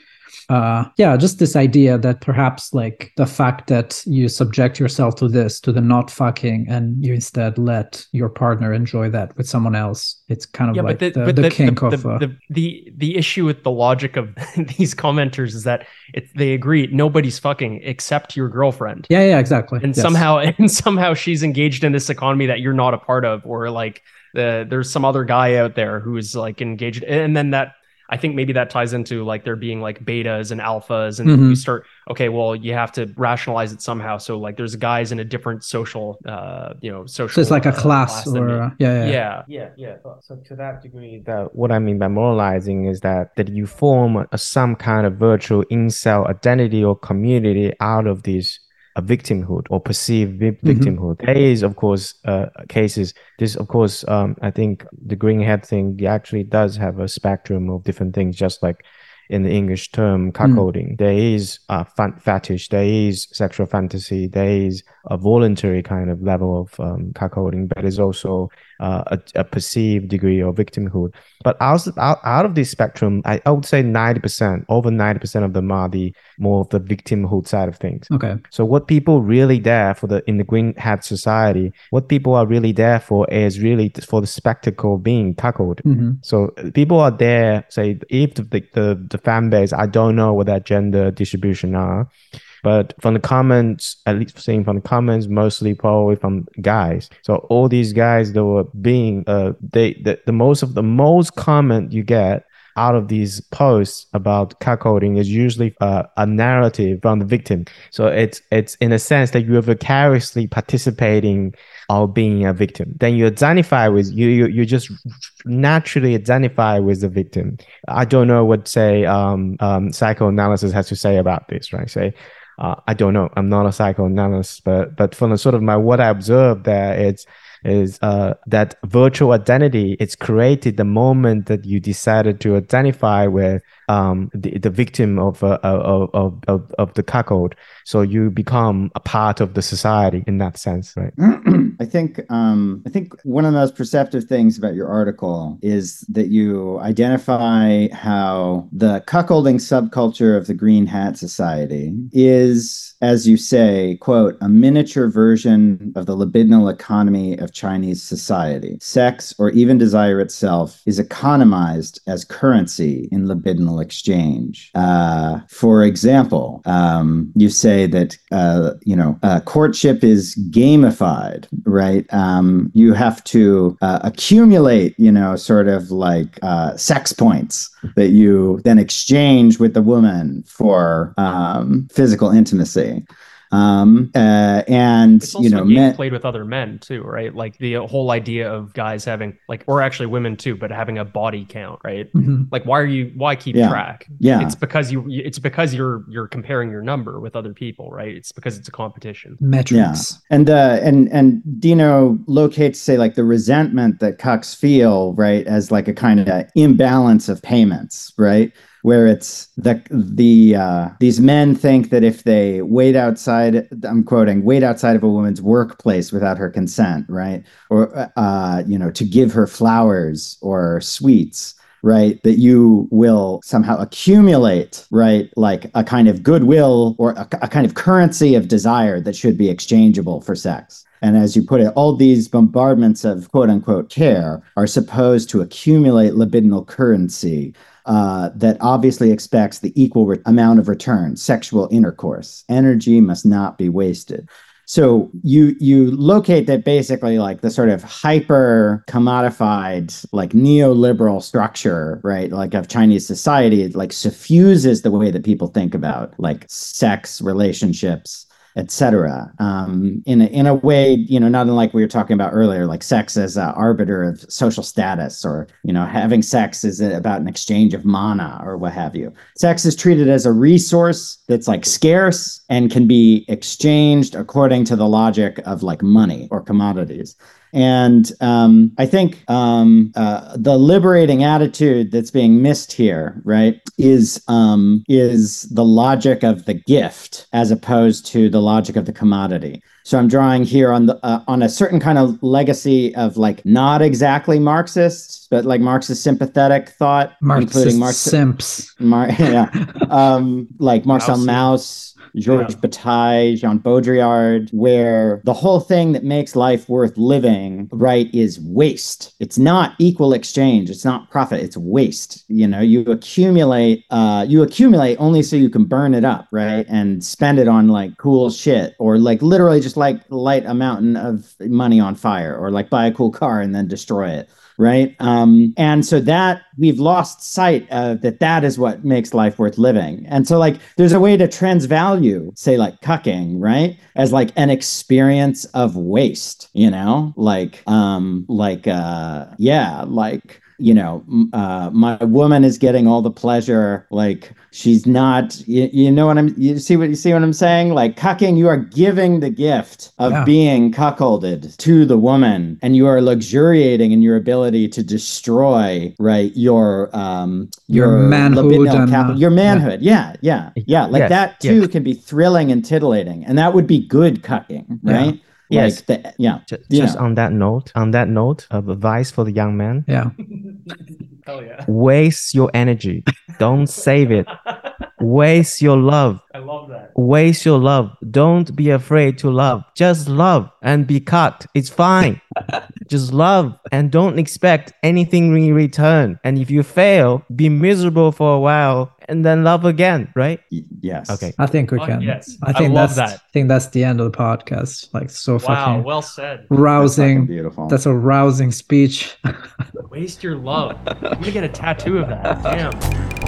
uh yeah just this idea that perhaps like the fact that you subject yourself to this to the not fucking and you instead let your partner enjoy that with someone else it's kind of yeah, like the, the, but the the, kink the, of the, uh, the, the the issue with the logic of these commenters is that it, they agree nobody's fucking except your girlfriend. yeah yeah exactly and Yes. somehow and somehow she's engaged in this economy that you're not a part of or like the, there's some other guy out there who's like engaged and then that i think maybe that ties into like there being like betas and alphas and Mhm. you start okay well you have to rationalize it somehow so like there's guys in a different social uh you know social so it's like a uh, class, than or uh, yeah, yeah yeah Yeah, yeah. So to that degree, that what I mean by moralizing is that that you form a, some kind of virtual incel identity or community out of this a victimhood or perceived vi- Mhm. victimhood. There is, of course, uh, cases. This, of course, um, I think the green hat thing actually does have a spectrum of different things, just like in the English term cuckolding. There is a fan- fetish, there is sexual fantasy, there is a voluntary kind of level of um, cuckolding, but there's also uh, a, a perceived degree of victimhood. But out, out, out of this spectrum, I, I would say 90%, over 90% of them are the more of the victimhood side of things. okay So what people really there for the in the green hat society, what people are really there for is really for the spectacle being cuckolded. hmm So people are there. Say if the, the the the fan base, I don't know what that gender distribution are, but from the comments, at least seeing from the comments, mostly probably from guys. So all these guys that were being uh they the, the most of the most comment you get out of these posts about cuckolding is usually uh, a narrative from the victim. So it's it's in a sense that you're vicariously participating or being a victim. Then you identify with you you, you just naturally identify with the victim. I don't know what say um, um, psychoanalysis has to say about this, right? Say uh, I don't know. I'm not a psychoanalyst, but but from the sort of my what I observed there, it's is uh, that virtual identity it's created the moment that you decided to identify with um, the, the victim of, uh, of, of, of, of the cuckold. So you become a part of the society in that sense right? I think um, I think one of the most perceptive things about your article is that you identify how the cuckolding subculture of the Green Hat Society is, as you say, quote, a miniature version of the libidinal economy of Chinese society. Sex or even desire itself is economized as currency in libidinal exchange. Uh, for example, um, you say that uh, you know uh, courtship is gamified, right? Um, you have to uh, accumulate, you know, sort of like uh, sex points that you then exchange with the woman for um, physical intimacy. Um, uh, and It's also you know, a game men, played with other men too, right? Like the whole idea of guys having like, or actually women too, but having a body count, right? hmm Like, why are you? Why keep Yeah. track? yeah, It's because you. It's because you're you're comparing your number with other people, right? It's because it's a competition. metrics and uh and and dino locates say like the resentment that cucks feel right as like a kind of imbalance of payments right where it's the the uh these men think that if they wait outside i'm quoting wait outside of a woman's workplace without her consent right? Or uh you know to give her flowers or sweets right? That you will somehow accumulate right? Like a kind of goodwill or a, a kind of currency of desire that should be exchangeable for sex. And as you put it all these bombardments of quote unquote care are supposed to accumulate libidinal currency uh, that obviously expects the equal re- amount of return sexual intercourse. Energy must not be wasted. So you you locate that basically like the sort of hyper commodified like neoliberal structure right like of chinese society it like suffuses the way that people think about like sex relationships etc um in a, in a way you know not unlike we were talking about earlier like sex as an arbiter of social status or you know having sex is about an exchange of mana or what have you. Sex is treated as a resource that's like scarce and can be exchanged according to the logic of like money or commodities And um, I think um, uh, the liberating attitude that's being missed here, right, is um, is the logic of the gift as opposed to the logic of the commodity. So I'm drawing here on the uh, on a certain kind of legacy of like not exactly Marxists, but like Marxist sympathetic thought, Marxist including Marx, simps. Mar- yeah, um, like Marcel Maussian. Georges Yeah. Bataille, Jean Baudrillard, where the whole thing that makes life worth living, right, is waste. It's not equal exchange. It's not profit. It's waste. You know, you accumulate, uh, you accumulate only so you can burn it up, right, and spend it on like cool shit, or like literally just like light a mountain of money on fire, or like buy a cool car and then destroy it right? Um and so that we've lost sight of that that is what makes life worth living. And so like there's a way to transvalue say like cucking right? As like an experience of waste you know? Like um like uh yeah like you know uh my woman is getting all the pleasure like she's not you, you know what i'm you see what you see what i'm saying like cucking you are giving the gift of Yeah. being cuckolded to the woman and you are luxuriating in your ability to destroy right your um Your manhood and, capital- uh, your manhood yeah yeah yeah like Yes, that too yes. can be thrilling and titillating and that would be good cucking Yeah. Right Yes. like the, yeah Ju- Yeah. Just on that note, on that note of advice for the young man, Yeah. Hell yeah. waste your energy. Don't save it. Waste your love. I love that. Waste your love. Don't be afraid to love. Just love and be cut. It's fine. Just love and don't expect anything in return. And if you fail, be miserable for a while and then love again, right? Y- yes Okay. I think we Fuck can. yes. I I think love that's that. I think that's the end of the podcast. Like so Wow. fucking Well said. That's rousing. beautiful That's a rousing speech. Waste your love. I'm gonna get a tattoo of that. Damn.